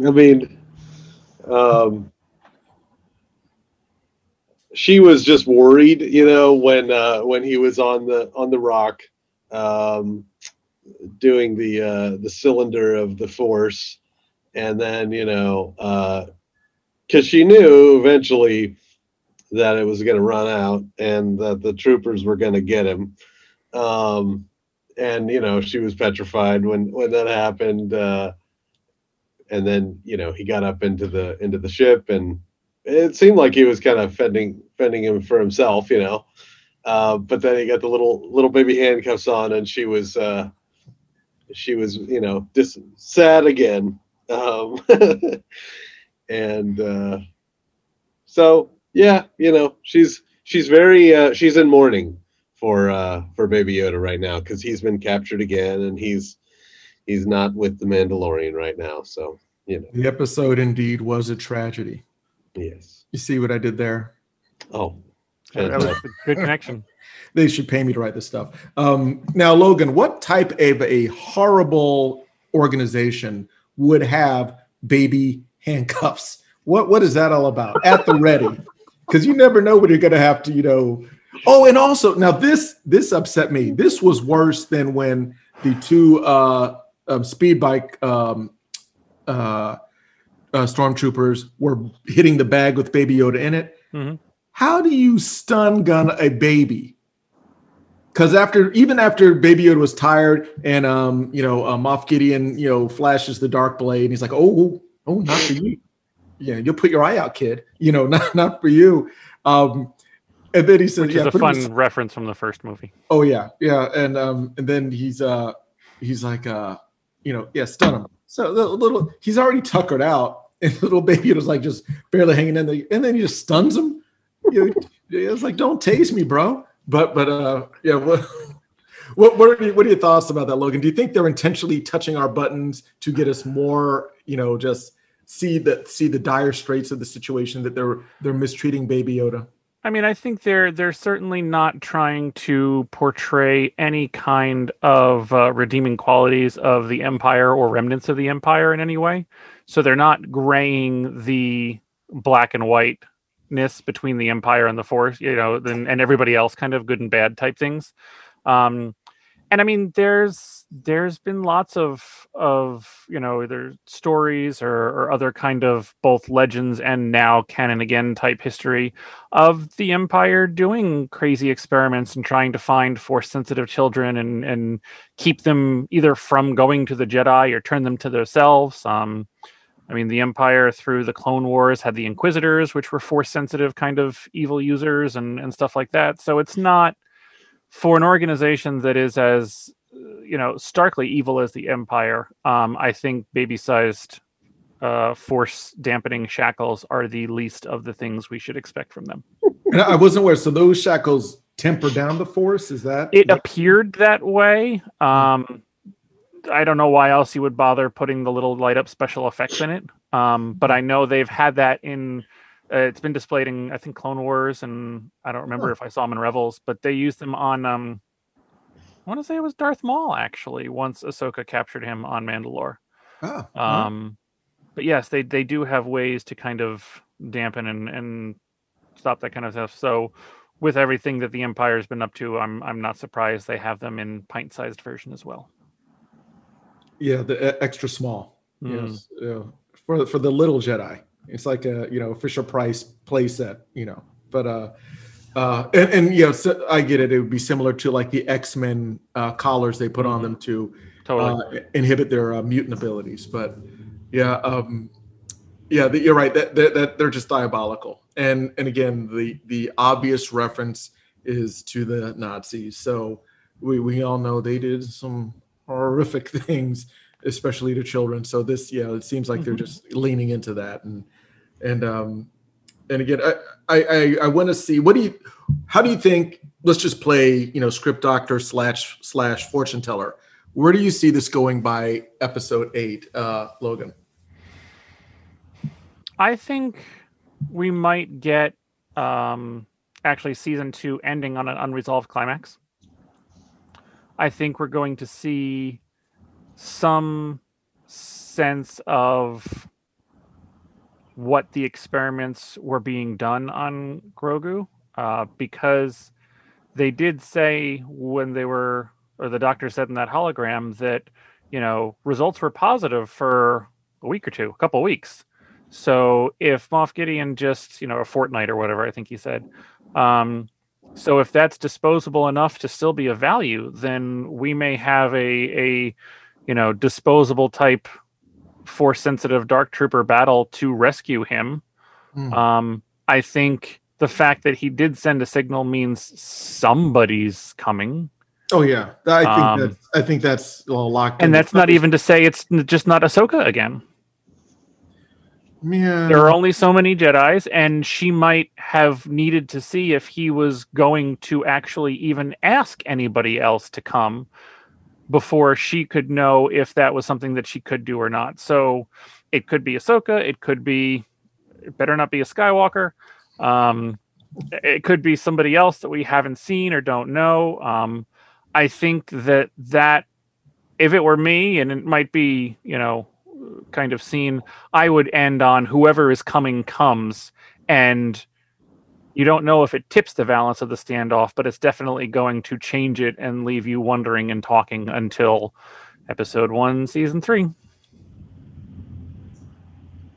Speaker 3: I mean, um, she was just worried, you know, when uh, when he was on the on the rock, um, doing the uh, the cylinder of the force, and then you know, uh, because she knew eventually that it was going to run out and that the troopers were going to get him. Um, and you know she was petrified when when that happened. Uh, and then you know he got up into the into the ship and it seemed like he was kind of fending fending him for himself, you know. Uh, but then he got the little little baby handcuffs on, and she was uh, she was you know just sad again. Um, and uh, so yeah, you know she's she's very uh, she's in mourning for uh, for Baby Yoda right now because he's been captured again, and he's he's not with the Mandalorian right now. So you know
Speaker 1: the episode indeed was a tragedy.
Speaker 3: Yes.
Speaker 1: You see what I did there?
Speaker 3: Oh,
Speaker 2: That was a good connection.
Speaker 1: they should pay me to write this stuff. Um, now, Logan, what type of a horrible organization would have baby handcuffs? What what is that all about? At the ready, because you never know when you're going to have to, you know. Oh, and also now this this upset me. This was worse than when the two uh, um, speed bike um, uh, uh, stormtroopers were hitting the bag with Baby Yoda in it.
Speaker 2: Mhm.
Speaker 1: How do you stun gun a baby? Because after even after Baby Yoda was tired, and um, you know, uh, Moff Gideon, you know, flashes the dark blade, and he's like, "Oh, oh, not for you. Yeah, you'll put your eye out, kid. You know, not not for you." Um, and then he says,
Speaker 2: Which
Speaker 1: "Yeah,
Speaker 2: is a fun reference from the first movie.
Speaker 1: Oh yeah, yeah, and um, and then he's uh, he's like uh, you know, yeah, stun him. So the little, he's already tuckered out, and little baby was like just barely hanging in there, and then he just stuns him. You know, it's like, don't tase me, bro. But but uh, yeah, what what what are your, what are your thoughts about that, Logan? Do you think they're intentionally touching our buttons to get us more, you know, just see the see the dire straits of the situation that they're they're mistreating Baby Yoda?
Speaker 2: I mean, I think they're they're certainly not trying to portray any kind of uh, redeeming qualities of the empire or remnants of the empire in any way. So they're not graying the black and whiteness between the empire and the force, you know, and, and everybody else, kind of good and bad type things. Um, and I mean, there's there's been lots of of you know either stories or, or other kind of both legends and now canon again type history of the empire doing crazy experiments and trying to find force sensitive children and and keep them either from going to the jedi or turn them to themselves. Um i mean the empire through the clone wars had the inquisitors which were force sensitive kind of evil users and and stuff like that. So it's not for an organization that is as you know starkly evil as the empire um i think baby sized uh, force dampening shackles are the least of the things we should expect from them.
Speaker 1: And I wasn't aware. So those shackles temper down the force. Is that
Speaker 2: It appeared that way. Um, I don't know why else you would bother putting the little light up special effects in it. Um, but I know they've had that in. Uh, it's been displayed in I think Clone Wars, and I don't remember if I saw them in Rebels, but they use them on. Um, I want to say it was Darth Maul actually. Once Ahsoka captured him on Mandalore.
Speaker 1: Ah,
Speaker 2: Um, but yes, they they do have ways to kind of dampen and and stop that kind of stuff. So with everything that the Empire's been up to, I'm I'm not surprised they have them in pint-sized version as well.
Speaker 1: yeah, the extra small.
Speaker 2: Mm.
Speaker 1: Yes, yeah. for for the little Jedi. It's like a you know Fisher Price play set. You know, but uh, uh, and and yeah, so I get it. It would be similar to like the X Men uh, collars they put on
Speaker 2: Mhm.
Speaker 1: them to
Speaker 2: Totally.
Speaker 1: uh, inhibit their uh, mutant abilities. But yeah, um, yeah, the, you're right. That, that that they're just diabolical. And and again, the the obvious reference is to the Nazis. So we we all know they did some horrific things, especially to children. So this, yeah, it seems like they're
Speaker 2: Mhm.
Speaker 1: just leaning into that. And and um and again, I I I, want to see what do you how do you think? Let's just play, you know, script doctor slash slash fortune teller. Where do you see this going by episode eight, uh, Logan?
Speaker 2: I think we might get um, actually season two ending on an unresolved climax. I think we're going to see some sense of what the experiments were being done on Grogu, uh, because they did say when they were, or the doctor said in that hologram that, you know, results were positive for a week or two, a couple weeks. So if Moff Gideon just, you know, a fortnight or whatever, I think he said. Um, so if that's disposable enough to still be of value, then we may have a a you know disposable type force sensitive dark trooper battle to rescue him.
Speaker 1: Hmm.
Speaker 2: Um, I think the fact that he did send a signal means somebody's coming,
Speaker 1: Oh yeah, I think
Speaker 2: Um,
Speaker 1: that's I think that's well, locked. in.
Speaker 2: and that's not even to say it's just not Ahsoka again.
Speaker 1: Yeah.
Speaker 2: There are only so many Jedi's, and she might have needed to see if he was going to actually even ask anybody else to come before she could know if that was something that she could do or not. So it could be Ahsoka, it could be, it better not be a Skywalker. Um, it could be somebody else that we haven't seen or don't know. Um, I think that that if it were me, and it might be, you know, kind of seen, I would end on whoever is coming comes, and you don't know if it tips the balance of the standoff, but it's definitely going to change it and leave you wondering and talking until episode one, season three.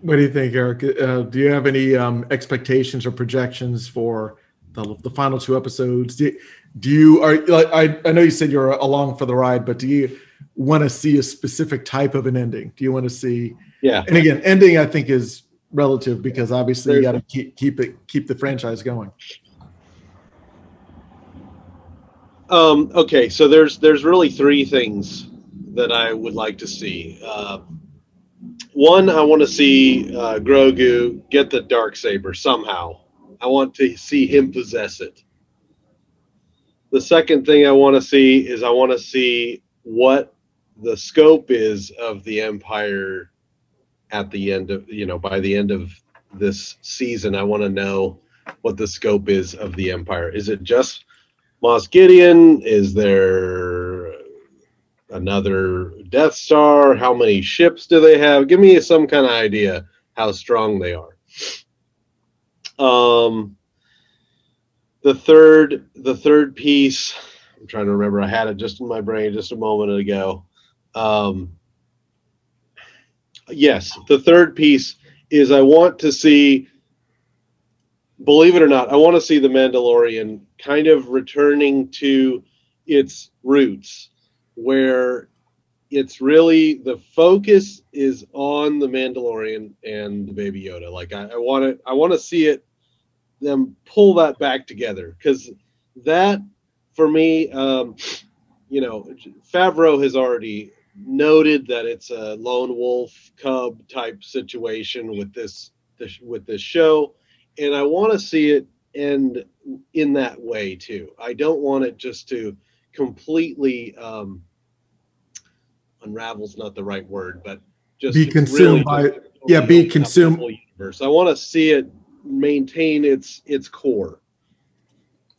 Speaker 1: What do you think, Eric? Uh, do you have any um, expectations or projections for the, the final two episodes? Do, do you are like I, I know you said you're along for the ride, but do you want to see a specific type of an ending? Do you want to see?
Speaker 3: Yeah.
Speaker 1: And again, ending I think is relative because obviously you got to keep keep it keep the franchise going.
Speaker 3: Um, okay, so there's there's really three things that I would like to see. Uh, one, I want to see uh, Grogu get the dark saber somehow. I want to see him possess it. The second thing I want to see is I want to see what the scope is of the Empire at the end of you know by the end of this season. I want to know what the scope is of the Empire. Is it just Moff Gideon? Is there another Death Star? How many ships do they have? Give me some kind of idea how strong they are. Um, the third, the third piece. I'm trying to remember. I had it just in my brain just a moment ago. Um, yes, the third piece is I want to see believe it or not, I want to see the Mandalorian kind of returning to its roots, where it's really the focus is on the Mandalorian and the Baby Yoda. Like I, want to, I want to see it them pull that back together because that, for me, um, you know, Favreau has already noted that it's a lone wolf cub type situation with this, this with this show and I want to see it end in that way too. I don't want it just to completely um, unravel's not the right word, but just
Speaker 1: Be consumed by-
Speaker 3: just
Speaker 1: yeah, be
Speaker 3: open up the
Speaker 1: consumed-
Speaker 3: Universe. I want to see it maintain its its core.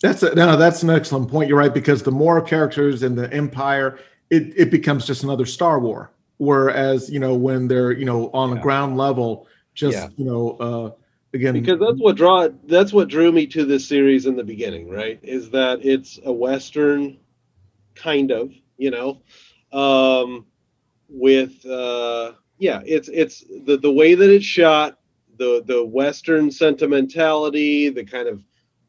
Speaker 1: That's a, no, that's an excellent point. You're right because the more characters in the Empire, it it becomes just another Star War. Whereas you know when they're you know on the
Speaker 3: Yeah.
Speaker 1: ground level, just
Speaker 3: Yeah.
Speaker 1: you know uh, again
Speaker 3: because that's what draw that's what drew me to this series in the beginning right is that it's a western kind of you know um with uh yeah it's it's the the way that it's shot the the western sentimentality the kind of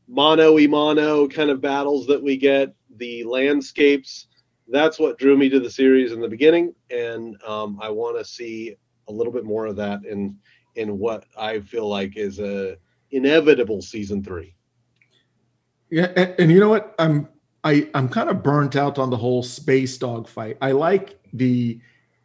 Speaker 3: mono e mono kind of battles that we get the landscapes that's what drew me to the series in the beginning and um i want to see a little bit more of that in in what I feel like is a inevitable season three.
Speaker 1: Yeah, and, and you know what? I'm I I'm kind of burnt out on the whole space dogfight. I like the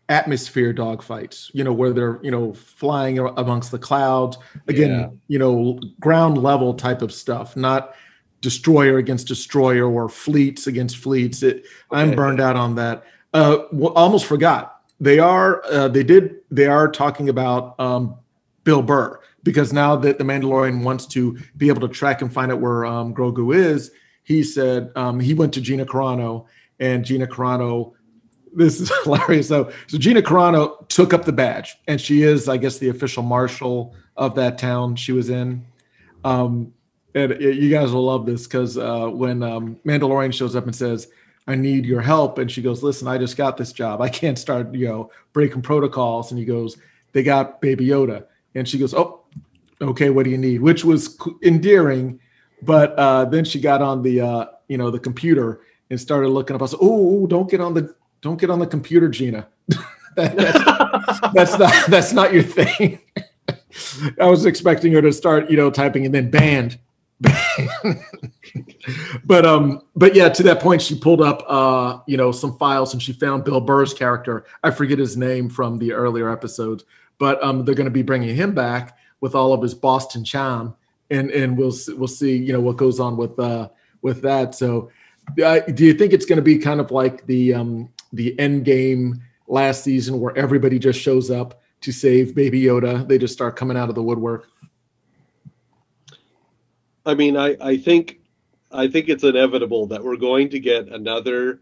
Speaker 1: atmosphere dogfights, you know, where they're you know flying amongst the clouds. Again,
Speaker 3: Yeah.
Speaker 1: you know, ground level type of stuff, not destroyer against destroyer or fleets against fleets. It, I'm burned out on that. Uh, almost forgot. They are uh, they did they are talking about um, Bill Burr because now that the Mandalorian wants to be able to track and find out where um, Grogu is, he said um, he went to Gina Carano and Gina Carano. This is hilarious. So, so Gina Carano took up the badge, and she is, I guess, the official marshal of that town she was in. Um, and you guys will love this because uh, when um, Mandalorian shows up and says, "I need your help," and she goes, "Listen, I just got this job. I can't start, you know, breaking protocols." And he goes, "They got Baby Yoda." and she goes, "Oh, okay, what do you need?" Which was endearing, but uh, then she got on the uh, you know the computer and started looking up. I said, "Oh, don't get on the don't get on the computer, Gina. that, that's, that's not that's not your thing." I was expecting her to start, you know, typing and then banned. but um, but yeah, to that point, she pulled up uh, you know, some files and she found Bill Burr's character. I forget his name from the earlier episodes, but um, they're going to be bringing him back with all of his Boston charm, and and we'll we'll see, you know, what goes on with uh with that. So, uh, do you think it's going to be kind of like the um the end game last season where everybody just shows up? to save Baby Yoda. They just start coming out of the woodwork.
Speaker 3: I mean, I, I think I think it's inevitable that we're going to get another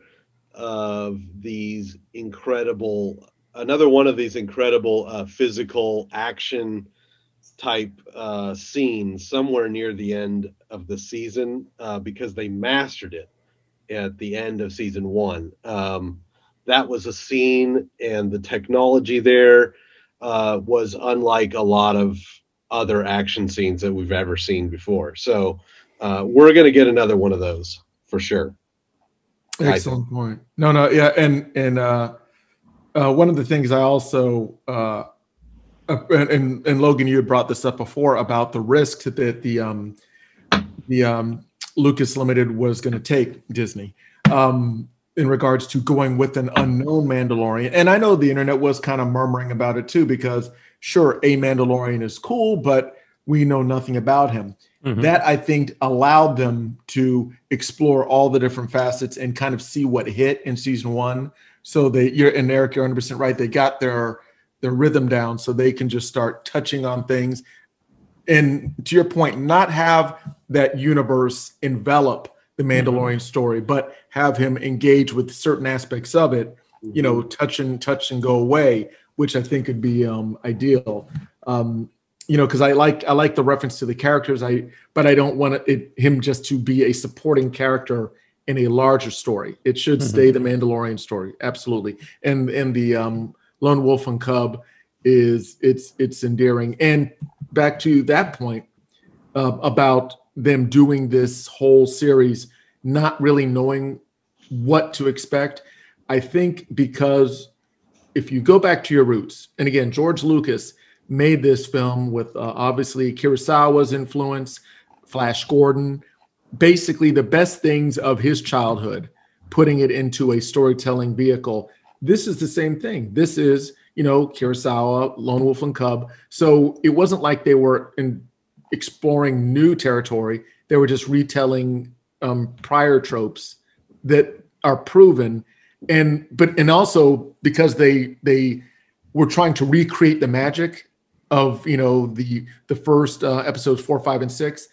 Speaker 3: of these incredible, another one of these incredible uh, physical action type uh, scenes somewhere near the end of the season uh, because they mastered it at the end of season one. Um, that was a scene, and the technology there uh, was unlike a lot of other action scenes that we've ever seen before. So uh, we're going to get another one of those for sure.
Speaker 1: Excellent point. No, no, yeah, and and uh, uh, one of the things I also uh, and and Logan, you had brought this up before about the risk that the um, the um, Lucas Limited was going to take Disney. Um, in regards to going with an unknown Mandalorian. And I know the internet was kind of murmuring about it too, because sure, a Mandalorian is cool, but we know nothing about him. Mm-hmm. That I think allowed them to explore all the different facets and kind of see what hit in season one. So they, you're and Eric, you're 100 percent right. They got their their rhythm down, so they can just start touching on things. And to your point, not have that universe envelop the mm-hmm. Mandalorian story, but have him engage with certain aspects of it, you know, mm-hmm. touch and touch and go away, which I think would be um, ideal. Um, you know, because I like I like the reference to the characters, I but I don't want it, him just to be a supporting character in a larger story. It should mm-hmm. stay the Mandalorian story, absolutely. And and the um, Lone Wolf and Cub is it's it's endearing. And back to that point uh, about them doing this whole series not really knowing what to expect. I think because if you go back to your roots, and again, George Lucas made this film with uh, obviously Kurosawa's influence, Flash Gordon, basically the best things of his childhood, putting it into a storytelling vehicle. This is the same thing. This is, you know, Kurosawa, Lone Wolf and Cub. So it wasn't like they were in exploring new territory. They were just retelling um, prior tropes that are proven, and but and also because they they were trying to recreate the magic of you know the the first uh, episodes four, five, and six.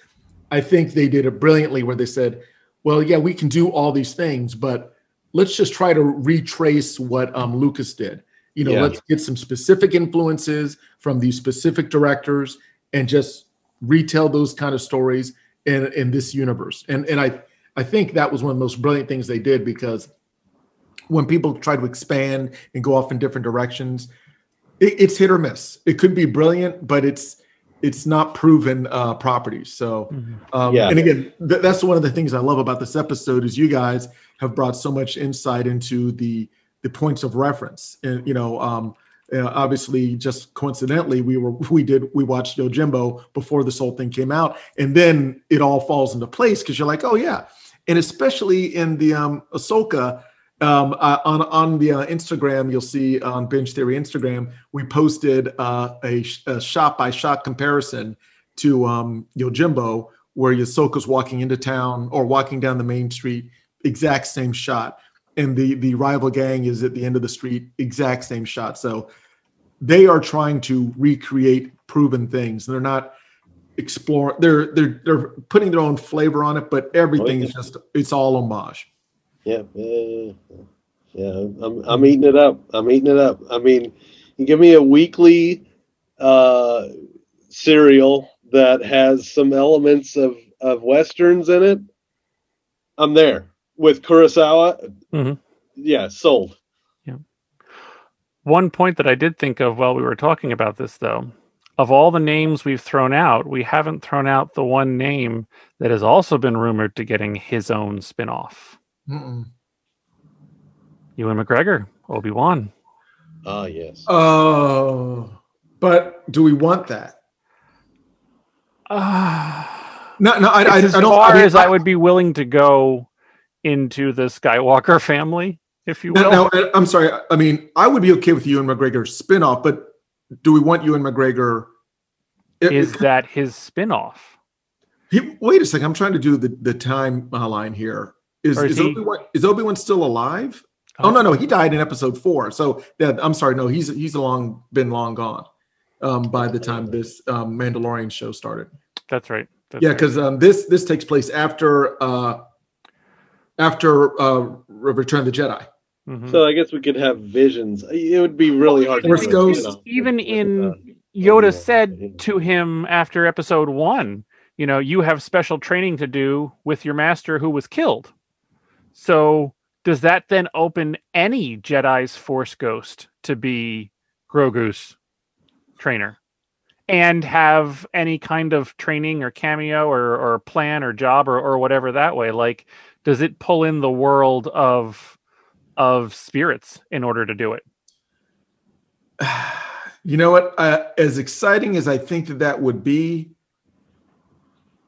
Speaker 1: I think they did it brilliantly where they said, "Well, yeah, we can do all these things, but let's just try to retrace what um, Lucas did." You know, yeah. let's get some specific influences from these specific directors and just retell those kind of stories in in this universe. And and I I think that was one of the most brilliant things they did because when people try to expand and go off in different directions, it, it's hit or miss. It could be brilliant, but it's it's not proven uh, properties. So, mm-hmm. um, yeah. and again, th- that's one of the things I love about this episode is you guys have brought so much insight into the the points of reference, and you know, um, uh, obviously just coincidentally we were we did we watched Yojimbo before this whole thing came out and then it all falls into place because you're like oh yeah and especially in the um Ahsoka um, uh, on on the uh, Instagram you'll see on Binge Theory Instagram we posted uh, a, a shot by shot comparison to um Yojimbo where Ahsoka's walking into town or walking down the main street exact same shot and the the rival gang is at the end of the street exact same shot so they are trying to recreate proven things. They're not exploring. They're they're they're putting their own flavor on it, but everything oh, yeah. is just it's all homage.
Speaker 3: Yeah, yeah, yeah. I'm I'm eating it up. I'm eating it up. I mean, you give me a weekly uh, serial that has some elements of of westerns in it. I'm there with Kurosawa. Mm-hmm. Yeah, sold. Yeah.
Speaker 2: One point that I did think of while we were talking about this, though, of all the names we've thrown out, we haven't thrown out the one name that has also been rumored to getting his own spin-off.
Speaker 1: Mm-mm.
Speaker 2: Ewan McGregor, Obi-Wan.
Speaker 3: Ah, yes.
Speaker 1: Oh, but do we want that?
Speaker 2: Uh,
Speaker 1: No, no, I, I, I
Speaker 2: as
Speaker 1: don't.
Speaker 2: far
Speaker 1: I mean,
Speaker 2: as I would be willing to go into the Skywalker family, if you will.
Speaker 1: Now, now, I'm sorry. I mean, I would be okay with Ewan McGregor's spinoff, but do we want Ewan McGregor? it-
Speaker 2: is that his spin-off?
Speaker 1: he, wait a second. I'm trying to do the the time uh, line here. Is
Speaker 2: is
Speaker 1: is,
Speaker 2: he-
Speaker 1: Obi Wan is Obi Wan still alive? Oh no, no, he died in episode four. So yeah, I'm sorry. No, he's he's long been long gone um, by the time this um, Mandalorian show started.
Speaker 2: That's right. That's
Speaker 1: Yeah,
Speaker 2: right.
Speaker 1: because um, this this takes place after uh, after uh, Return of the Jedi.
Speaker 2: Mhm.
Speaker 3: So I guess we could have visions. It would be really hard.
Speaker 1: Force
Speaker 3: to
Speaker 1: Ghost.
Speaker 3: you know,
Speaker 2: even in
Speaker 3: uh,
Speaker 2: Yoda
Speaker 3: Obi-Wan.
Speaker 2: said to him after episode one, you know, you have special training to do with your master who was killed. So does that then open any Jedi's Force Ghost to be Grogu's trainer and have any kind of training or cameo or, or plan or job or, or whatever that way? Like, does it pull in the world of of spirits in order to do it?
Speaker 1: You know what? Uh, as exciting as I think that that would be,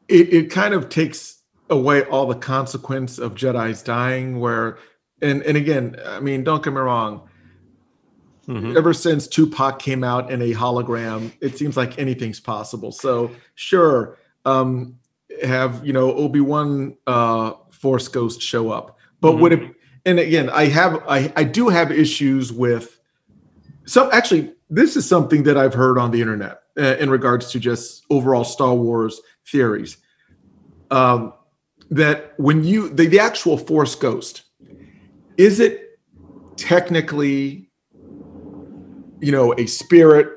Speaker 1: it, it kind of takes away all the consequence of Jedi's dying. Where, and and again, I mean, don't get me wrong.
Speaker 2: Mhm.
Speaker 1: Ever since Tupac came out in a hologram, it seems like anything's possible. So sure, um, have you know Obi Wan uh, Force Ghost show up, but would it? And again, I have I I do have issues with. So actually, this is something that I've heard on the internet uh, in regards to just overall Star Wars theories. Um, that when you the, the actual Force Ghost, is it technically, you know, a spirit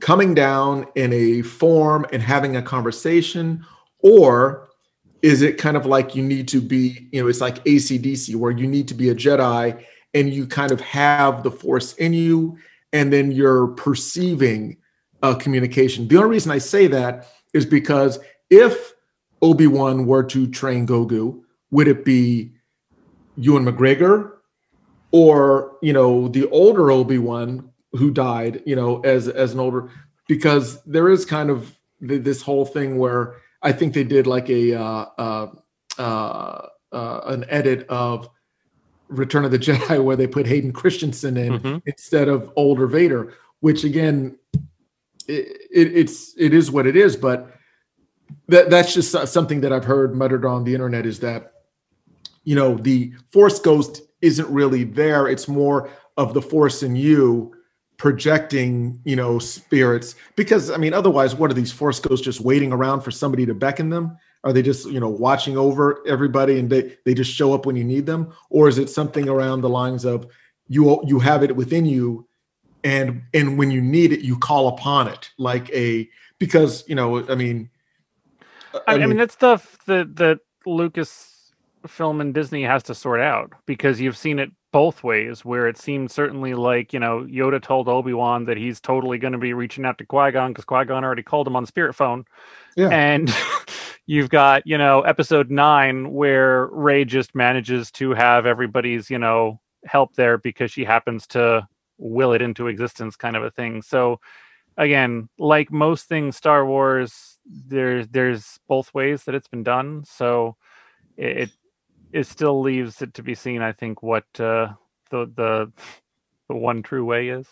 Speaker 1: coming down in a form and having a conversation, or is it kind of like you need to be, you know, it's like ACDC where you need to be a Jedi and you kind of have the Force in you and then you're perceiving uh, communication. The only reason I say that is because if Obi Wan were to train Grogu, would it be Ewan McGregor or you know the older Obi Wan who died, you know, as as an older? Because there is kind of th- this whole thing where I think they did like a uh, uh, uh, uh, an edit of Return of the Jedi where they put Hayden Christensen in
Speaker 2: Mhm.
Speaker 1: instead of older Vader, which again, it, it, it's it is what it is. But that that's just something that I've heard muttered on the internet is that you know the Force Ghost isn't really there. It's more of the Force in you projecting you know spirits. Because i mean otherwise what are these force ghosts just waiting around for somebody to beckon them? Are they just you know watching over everybody and they they just show up when you need them? Or is it something around the lines of you you have it within you and and when you need it you call upon it like a because you know i mean
Speaker 2: I, I mean, that's stuff that that Lucas film and Disney has to sort out because you've seen it both ways where it seemed certainly like, you know, Yoda told Obi-Wan that he's totally going to be reaching out to Qui-Gon because Qui-Gon already called him on the spirit phone.
Speaker 1: Yeah.
Speaker 2: And you've got, you know, episode 9 where Rey just manages to have everybody's, you know, help there because she happens to will it into existence kind of a thing. So again, like most things Star Wars, there's there's both ways that it's been done. So it it, still leaves it to be seen. I think what uh, the the the one true way is.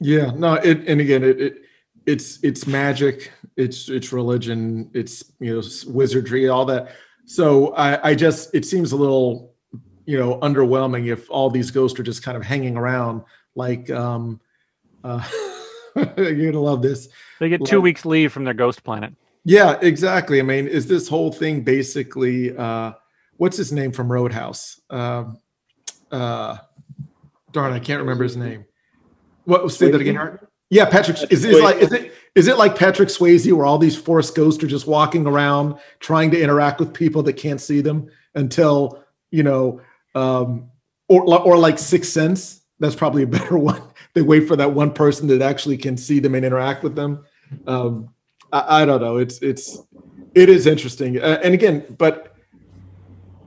Speaker 1: Yeah, no, it and again, it, it it's it's magic, it's it's religion, it's you know wizardry, all that. So I I just it seems a little you know underwhelming if all these ghosts are just kind of hanging around like um uh you're gonna love this.
Speaker 2: They get two
Speaker 1: Like-
Speaker 2: weeks leave from their ghost planet.
Speaker 1: Yeah, exactly. I mean, is this whole thing basically uh what's his name from Roadhouse? Um uh darn, I can't remember his name. What say that again, Yeah, Patrick. Is, is like is it is it like Patrick Swayze where all these force ghosts are just walking around trying to interact with people that can't see them until you know, um, or or like Sixth Sense. That's probably a better one. They wait for that one person that actually can see them and interact with them. um, I, I, don't know. It's it's it is interesting, uh, and again, but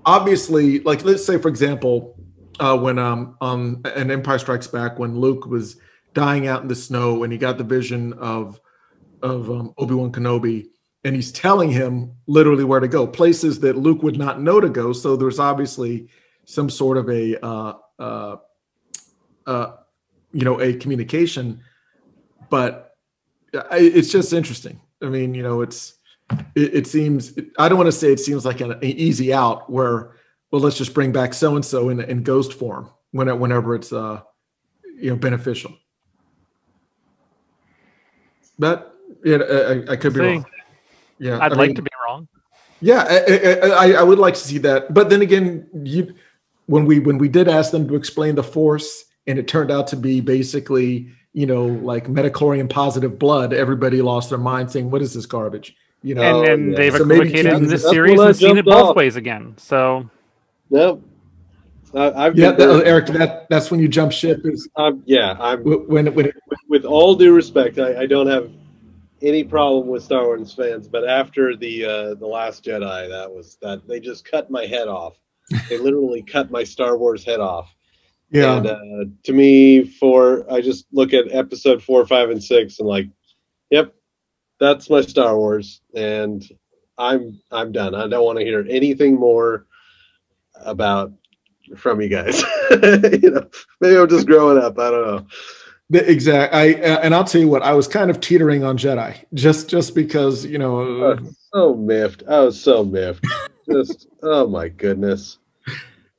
Speaker 1: obviously, like let's say for example, uh, when um on an Empire Strikes Back, when Luke was dying out in the snow, and he got the vision of of um, Obi Wan Kenobi, and he's telling him literally where to go, places that Luke would not know to go. So there's obviously some sort of a uh, uh, uh, you know a communication, but it's just interesting. I mean, you know, it's it, it seems I don't want to say it seems like an, an, easy out where well let's just bring back so and so in in ghost form when it, whenever it's uh you know beneficial. But yeah, I, I could be wrong.
Speaker 2: Yeah, I'd I like mean, to be wrong.
Speaker 1: Yeah, I, I, I would like to see that, but then again, you when we when we did ask them to explain the force, and it turned out to be basically you know like midi-chlorian positive blood, everybody lost their mind saying, "What is this garbage?" You know,
Speaker 2: and, and yeah. they've so equivocated in this series and seen it both off. ways again. So,
Speaker 3: nope.
Speaker 1: I've yeah, that, Eric. That that's when you jump ship. Is
Speaker 3: um, yeah. I'm
Speaker 1: when, when
Speaker 3: with all due respect, I, I don't have any problem with Star Wars fans, but after the uh, the Last Jedi, that was that they just cut my head off. they literally cut my Star Wars head off.
Speaker 1: Yeah.
Speaker 3: And uh, to me, for I just look at Episode four, five, and six, and like, yep, that's my Star Wars, and I'm I'm done. I don't want to hear anything more about from you guys. you know, maybe I'm just growing up. I don't know.
Speaker 1: Exact. I uh, and I'll tell you what. I was kind of teetering on Jedi, just just because you know.
Speaker 3: Uh, so miffed. I was so miffed. just oh my goodness.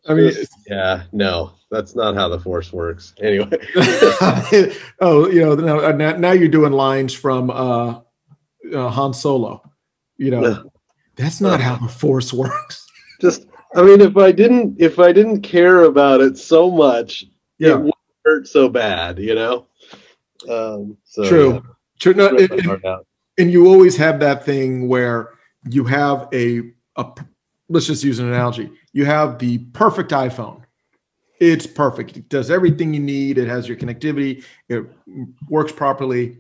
Speaker 1: I mean,
Speaker 3: yeah, no, that's not how the Force works. Anyway.
Speaker 1: oh, you know, now, now you're doing lines from uh, uh Han Solo. You know, no. that's not how the Force works.
Speaker 3: Just, I mean, if I didn't, if I didn't care about it so much,
Speaker 1: yeah. it
Speaker 3: hurt so bad, you know. Um, so,
Speaker 1: True. Yeah. True. No, it, it, and you always have that thing where you have a, a let's just use an analogy. You have the perfect iPhone. It's perfect. It does everything you need. It has your connectivity. It works properly.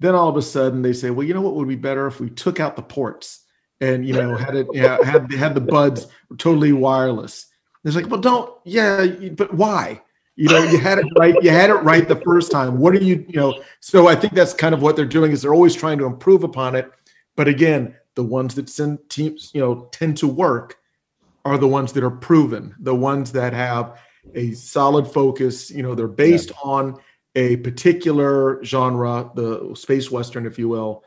Speaker 1: Then all of a sudden they say, well, you know what would be better if we took out the ports and you know had it yeah, had had the buds totally wireless. It's like, well, don't yeah, but why? You know, you had it right. You had it right the first time. What are you, you know? So I think that's kind of what they're doing is they're always trying to improve upon it. But again, the ones that send teams, you know, tend to work are the ones that are proven, the ones that have a solid focus. You know, they're based yeah. on a particular genre, the space western, if you will,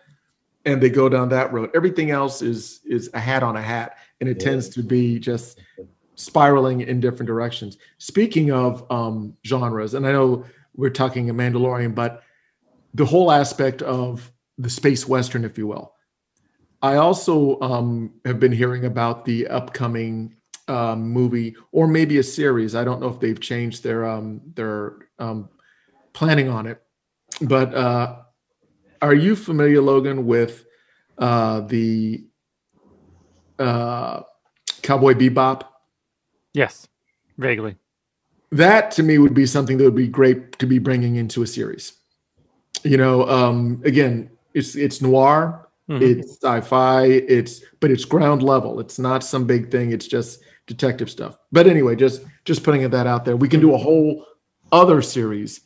Speaker 1: and they go down that road. Everything else is is a hat on a hat, and it yeah. tends to be just spiraling in different directions. Speaking of um, genres, and I know we're talking a Mandalorian, but the whole aspect of the space western, if you will. I also um, have been hearing about the upcoming um, movie, or maybe a series. I don't know if they've changed their um, their um, planning on it. But uh, are you familiar, Logan, with uh, the uh, Cowboy Bebop?
Speaker 2: Yes, vaguely.
Speaker 1: That to me would be something that would be great to be bringing into a series. You know, um, again, it's it's noir, mm-hmm. it's sci-fi, it's but it's ground level. It's not some big thing. It's just detective stuff. But anyway, just just putting that out there. We can do a whole other series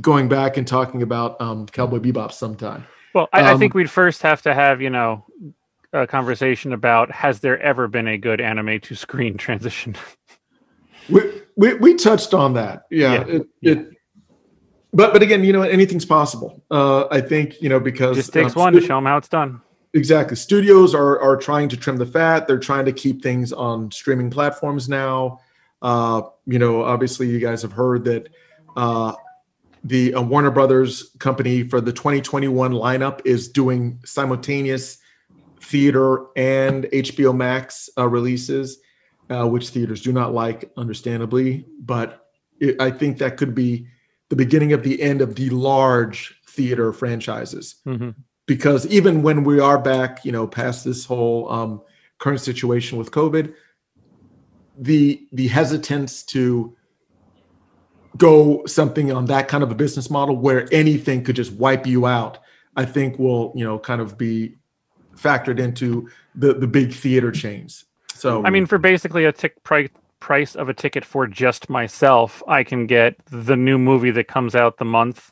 Speaker 1: going back and talking about um, Cowboy Bebop sometime.
Speaker 2: Well, I, um, I think we'd first have to have you know a conversation about has there ever been a good anime to screen transition?
Speaker 1: we, we, we touched on that. Yeah. yeah. It, yeah. it, but, but again, you know, anything's possible. Uh, I think, you know, because
Speaker 2: it just takes uh, one to show them how it's done.
Speaker 1: Exactly. Studios are, are trying to trim the fat. They're trying to keep things on streaming platforms now. Uh, you know, obviously you guys have heard that, uh, the uh, Warner Brothers company for the 2021 lineup is doing simultaneous theater and HBO Max uh, releases, uh, which theaters do not like, understandably. But it, I think that could be the beginning of the end of the large theater franchises. Mm-hmm. Because even when we are back, you know, past this whole um, current situation with COVID, the the hesitance to go something on that kind of a business model where anything could just wipe you out I think will you know kind of be factored into the the big theater chains. So
Speaker 2: I mean, for basically a tick price price of a ticket for just myself, I can get the new movie that comes out the month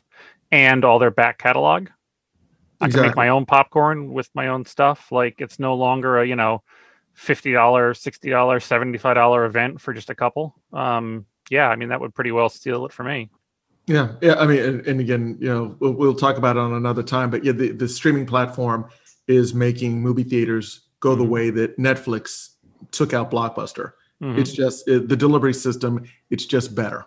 Speaker 2: and all their back catalog. I can make my own popcorn with my own stuff. Like it's no longer a you know fifty dollar, sixty dollar, seventy five dollar event for just a couple. Um, yeah, I mean that would pretty well steal it for me.
Speaker 1: Yeah, yeah. I mean, and, and again, you know, we'll, we'll talk about it on another time. But yeah, the, the streaming platform is making movie theaters go the
Speaker 2: Mhm.
Speaker 1: way that Netflix took out Blockbuster.
Speaker 2: Mhm.
Speaker 1: It's just it, the delivery system. It's just better.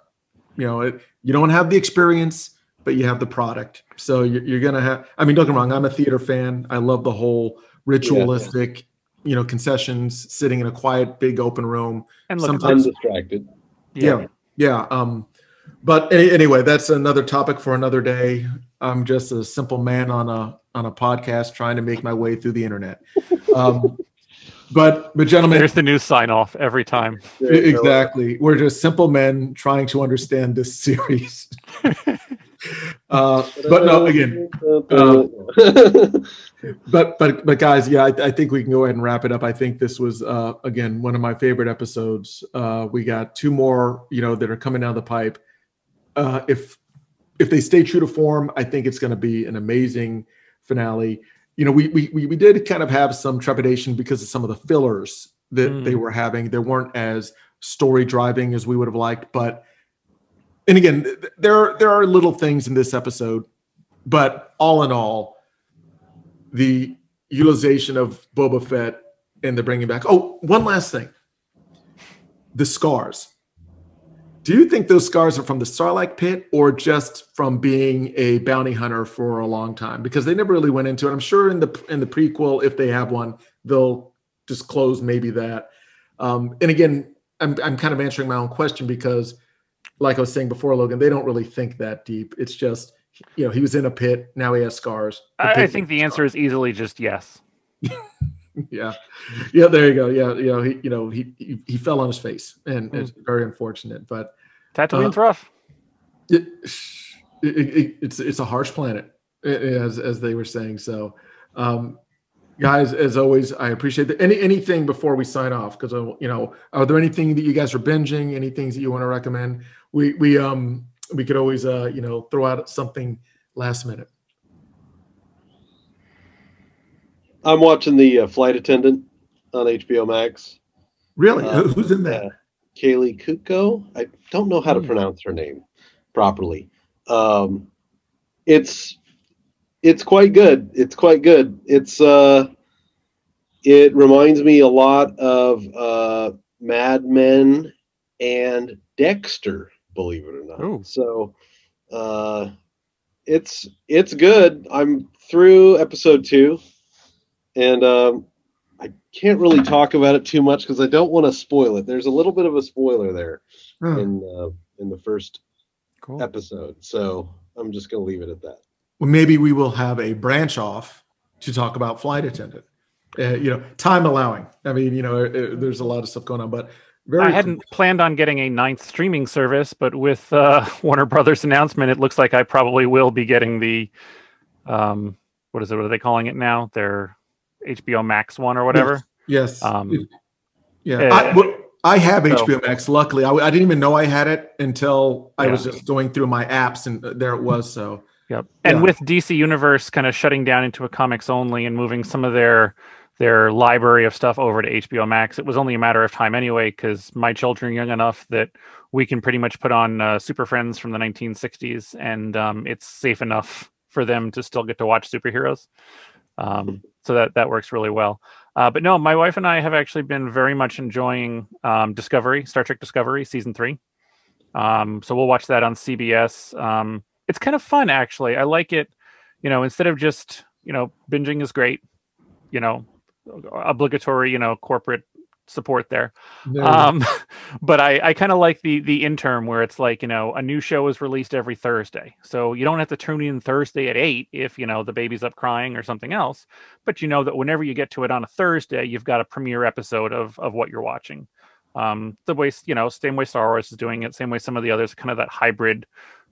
Speaker 1: You know, it, you don't have the experience, but you have the product. So you're, you're gonna have. I mean, don't get me wrong. I'm a theater fan. I love the whole ritualistic, you know, concessions, sitting in a quiet, big open room.
Speaker 2: and look,
Speaker 1: sometimes-
Speaker 3: Undistracted.
Speaker 1: Yeah. Yeah. Um, but any, anyway, that's another topic for another day. I'm just a simple man on a on a podcast trying to make my way through the internet. Um, but but gentlemen,
Speaker 2: there's the new sign off every time.
Speaker 1: exactly, we're just simple men trying to understand this series. uh, but no, again, uh, but but but guys, yeah, I, I think we can go ahead and wrap it up. I think this was uh, again one of my favorite episodes. Uh, we got two more, you know, that are coming down the pipe. Uh, if if they stay true to form, I think it's going to be an amazing finale. You know, we we we we did kind of have some trepidation because of some of the fillers that
Speaker 2: Mm.
Speaker 1: they were having. They weren't as story driving as we would have liked, but and again, th- th- there there are little things in this episode, but all in all, the utilization of Boba Fett and the bringing back. Oh, one last thing: the scars. Do you think those scars are from the Sarlacc pit or just from being a bounty hunter for a long time? Because they never really went into it. I'm sure in the in the prequel, if they have one, they'll disclose maybe that. Um, and again, I'm I'm kind of answering my own question because, like I was saying before, Logan, they don't really think that deep. It's just you know he was in a pit, now he has scars.
Speaker 2: I, I think the answer is easily just yes.
Speaker 1: yeah. Yeah there you go. Yeah you know he you know he he, he fell on his face and
Speaker 2: Hmm.
Speaker 1: it's very unfortunate but
Speaker 2: Tatooine's
Speaker 1: Uh,
Speaker 2: rough.
Speaker 1: it, it, it, it's it's a harsh planet as as they were saying so um guys as always i appreciate that any anything before we sign off? Because you know are there anything that you guys are binging any things that you want to recommend? We we um we could always uh you know throw out something last minute
Speaker 3: I'm watching the uh, flight attendant on HBO Max.
Speaker 1: really
Speaker 3: Uh,
Speaker 1: who's in that
Speaker 3: Uh, Kaley Cuoco. I don't know how to
Speaker 1: Hmm.
Speaker 3: pronounce her name properly. Um, it's it's quite good. It's quite good. It's uh, it reminds me a lot of uh, Mad Men and Dexter. Believe it or not.
Speaker 2: Ooh.
Speaker 3: So, uh, it's it's good. I'm through episode two, and um, I can't really talk about it too much because I don't want to spoil it. There's a little bit of a spoiler there
Speaker 1: Oh.
Speaker 3: in uh, in the first
Speaker 2: Cool.
Speaker 3: episode, so I'm just gonna leave it at that.
Speaker 1: well, maybe we will have a branch off to talk about flight attendant. Uh, you know, time allowing. I mean, you know, uh, there's a lot of stuff going on, but very.
Speaker 2: I hadn't planned on getting a ninth streaming service, but with uh, Warner Brothers announcement, it looks like I probably will be getting the, um, what is it? What are they calling it now? Their HBO Max one or whatever.
Speaker 1: Yes.
Speaker 2: Um,
Speaker 1: yeah.
Speaker 2: uh,
Speaker 1: I, well, I have
Speaker 2: so-
Speaker 1: HBO Max. Luckily, I, I didn't even know I had it until I
Speaker 2: Yeah.
Speaker 1: was just going through my apps, and there it was. So
Speaker 2: Yep. And
Speaker 1: Yeah.
Speaker 2: with DC Universe kind of shutting down into a comics only and moving some of their their library of stuff over to HBO Max, it was only a matter of time anyway because my children are young enough that we can pretty much put on uh, Super Friends from the 1960s and um, it's safe enough for them to still get to watch superheroes. Um, so that that works really well. Uh, but no, my wife and I have actually been very much enjoying um, Discovery, Star Trek Discovery season three. Um, so we'll watch that on CBS. Um, it's kind of fun actually. I like it. You know, instead of just you know binging is great. You know, obligatory you know corporate support there.
Speaker 1: go.
Speaker 2: Um, but I, I kind of like the the interim where it's like you know a new show is released every Thursday, so you don't have to tune in Thursday at eight if you know the baby's up crying or something else. But you know that whenever you get to it on a Thursday, you've got a premiere episode of of what you're watching. Um, the way you know, same way Star Wars is doing it, same way some of the others, kind of that hybrid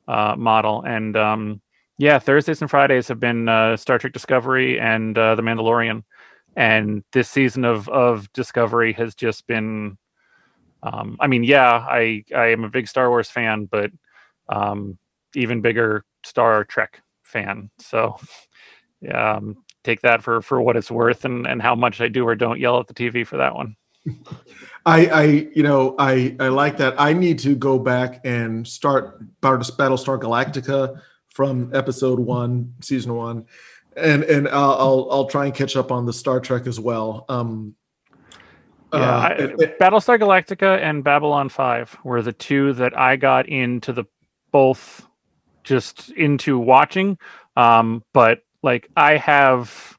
Speaker 2: uh, model. And um, Yeah, Thursdays and Fridays have been uh, Star Trek Discovery and uh, The Mandalorian, and this season of of Discovery has just been. Um, I mean, yeah, I I am a big Star Wars fan, but um, even bigger Star Trek fan. So, um, take that for for what it's worth, and and how much I do or don't yell at the TV for that one.
Speaker 1: I, I, you know, I, I like that. I need to go back and start Battlestar Galactica from episode one, season one, and and I'll I'll, I'll try and catch up on the Star Trek as well. Um,
Speaker 2: yeah, uh, I, it, it, Battlestar Galactica and Babylon Five were the two that I got into the both just into watching. Um, but like I have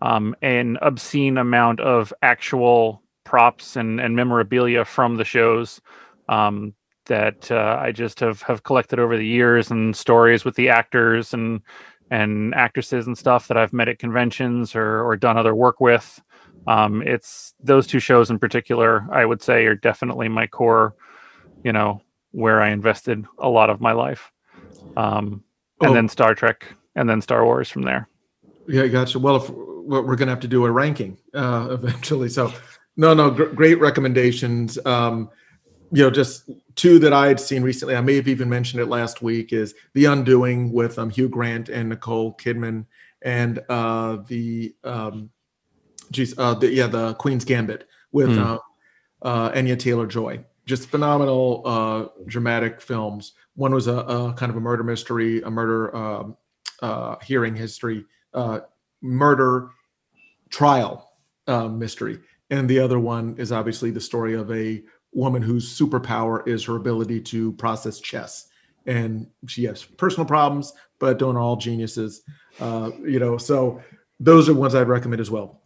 Speaker 2: um, an obscene amount of actual props and, and memorabilia from the shows um, that uh, I just have, have collected over the years and stories with the actors and and actresses and stuff that I've met at conventions or or done other work with. Um, it's those two shows in particular, I would say, are definitely my core. You know, where I invested a lot of my life, um, and oh. then Star Trek, and then Star Wars from there.
Speaker 1: Yeah, gotcha. Well, if what we're going to have to do a ranking uh, eventually, so no, no, gr- great recommendations. Um, you know, just two that I had seen recently. I may have even mentioned it last week. Is The Undoing with um, Hugh Grant and Nicole Kidman, and uh, the um, geez, uh, the, yeah, the Queen's Gambit with mm. uh, Anya Taylor Joy. Just phenomenal, uh, dramatic films. One was a, a, kind of a murder mystery, a murder um, uh, hearing history, uh, murder trial uh, mystery, and the other one is obviously the story of a woman whose superpower is her ability to process chess. And she has personal problems but don't all geniuses uh, you know so those are ones i'd recommend as well.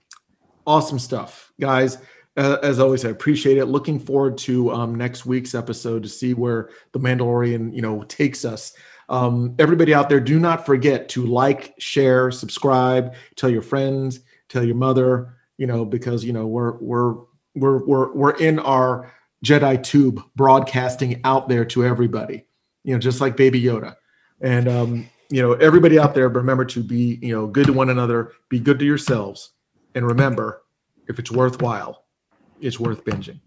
Speaker 1: Awesome stuff. Guys uh, as always i appreciate it. Looking forward to um, next week's episode to see where the mandalorian you know takes us. Um, everybody out there do not forget to like share subscribe tell your friends tell your mother you know because you know we're we're we're we're, we're in our Jedi tube broadcasting out there to everybody, you know, just like Baby Yoda. And, um, you know, everybody out there, remember to be, you know, good to one another, be good to yourselves. And remember, if it's worthwhile, it's worth binging.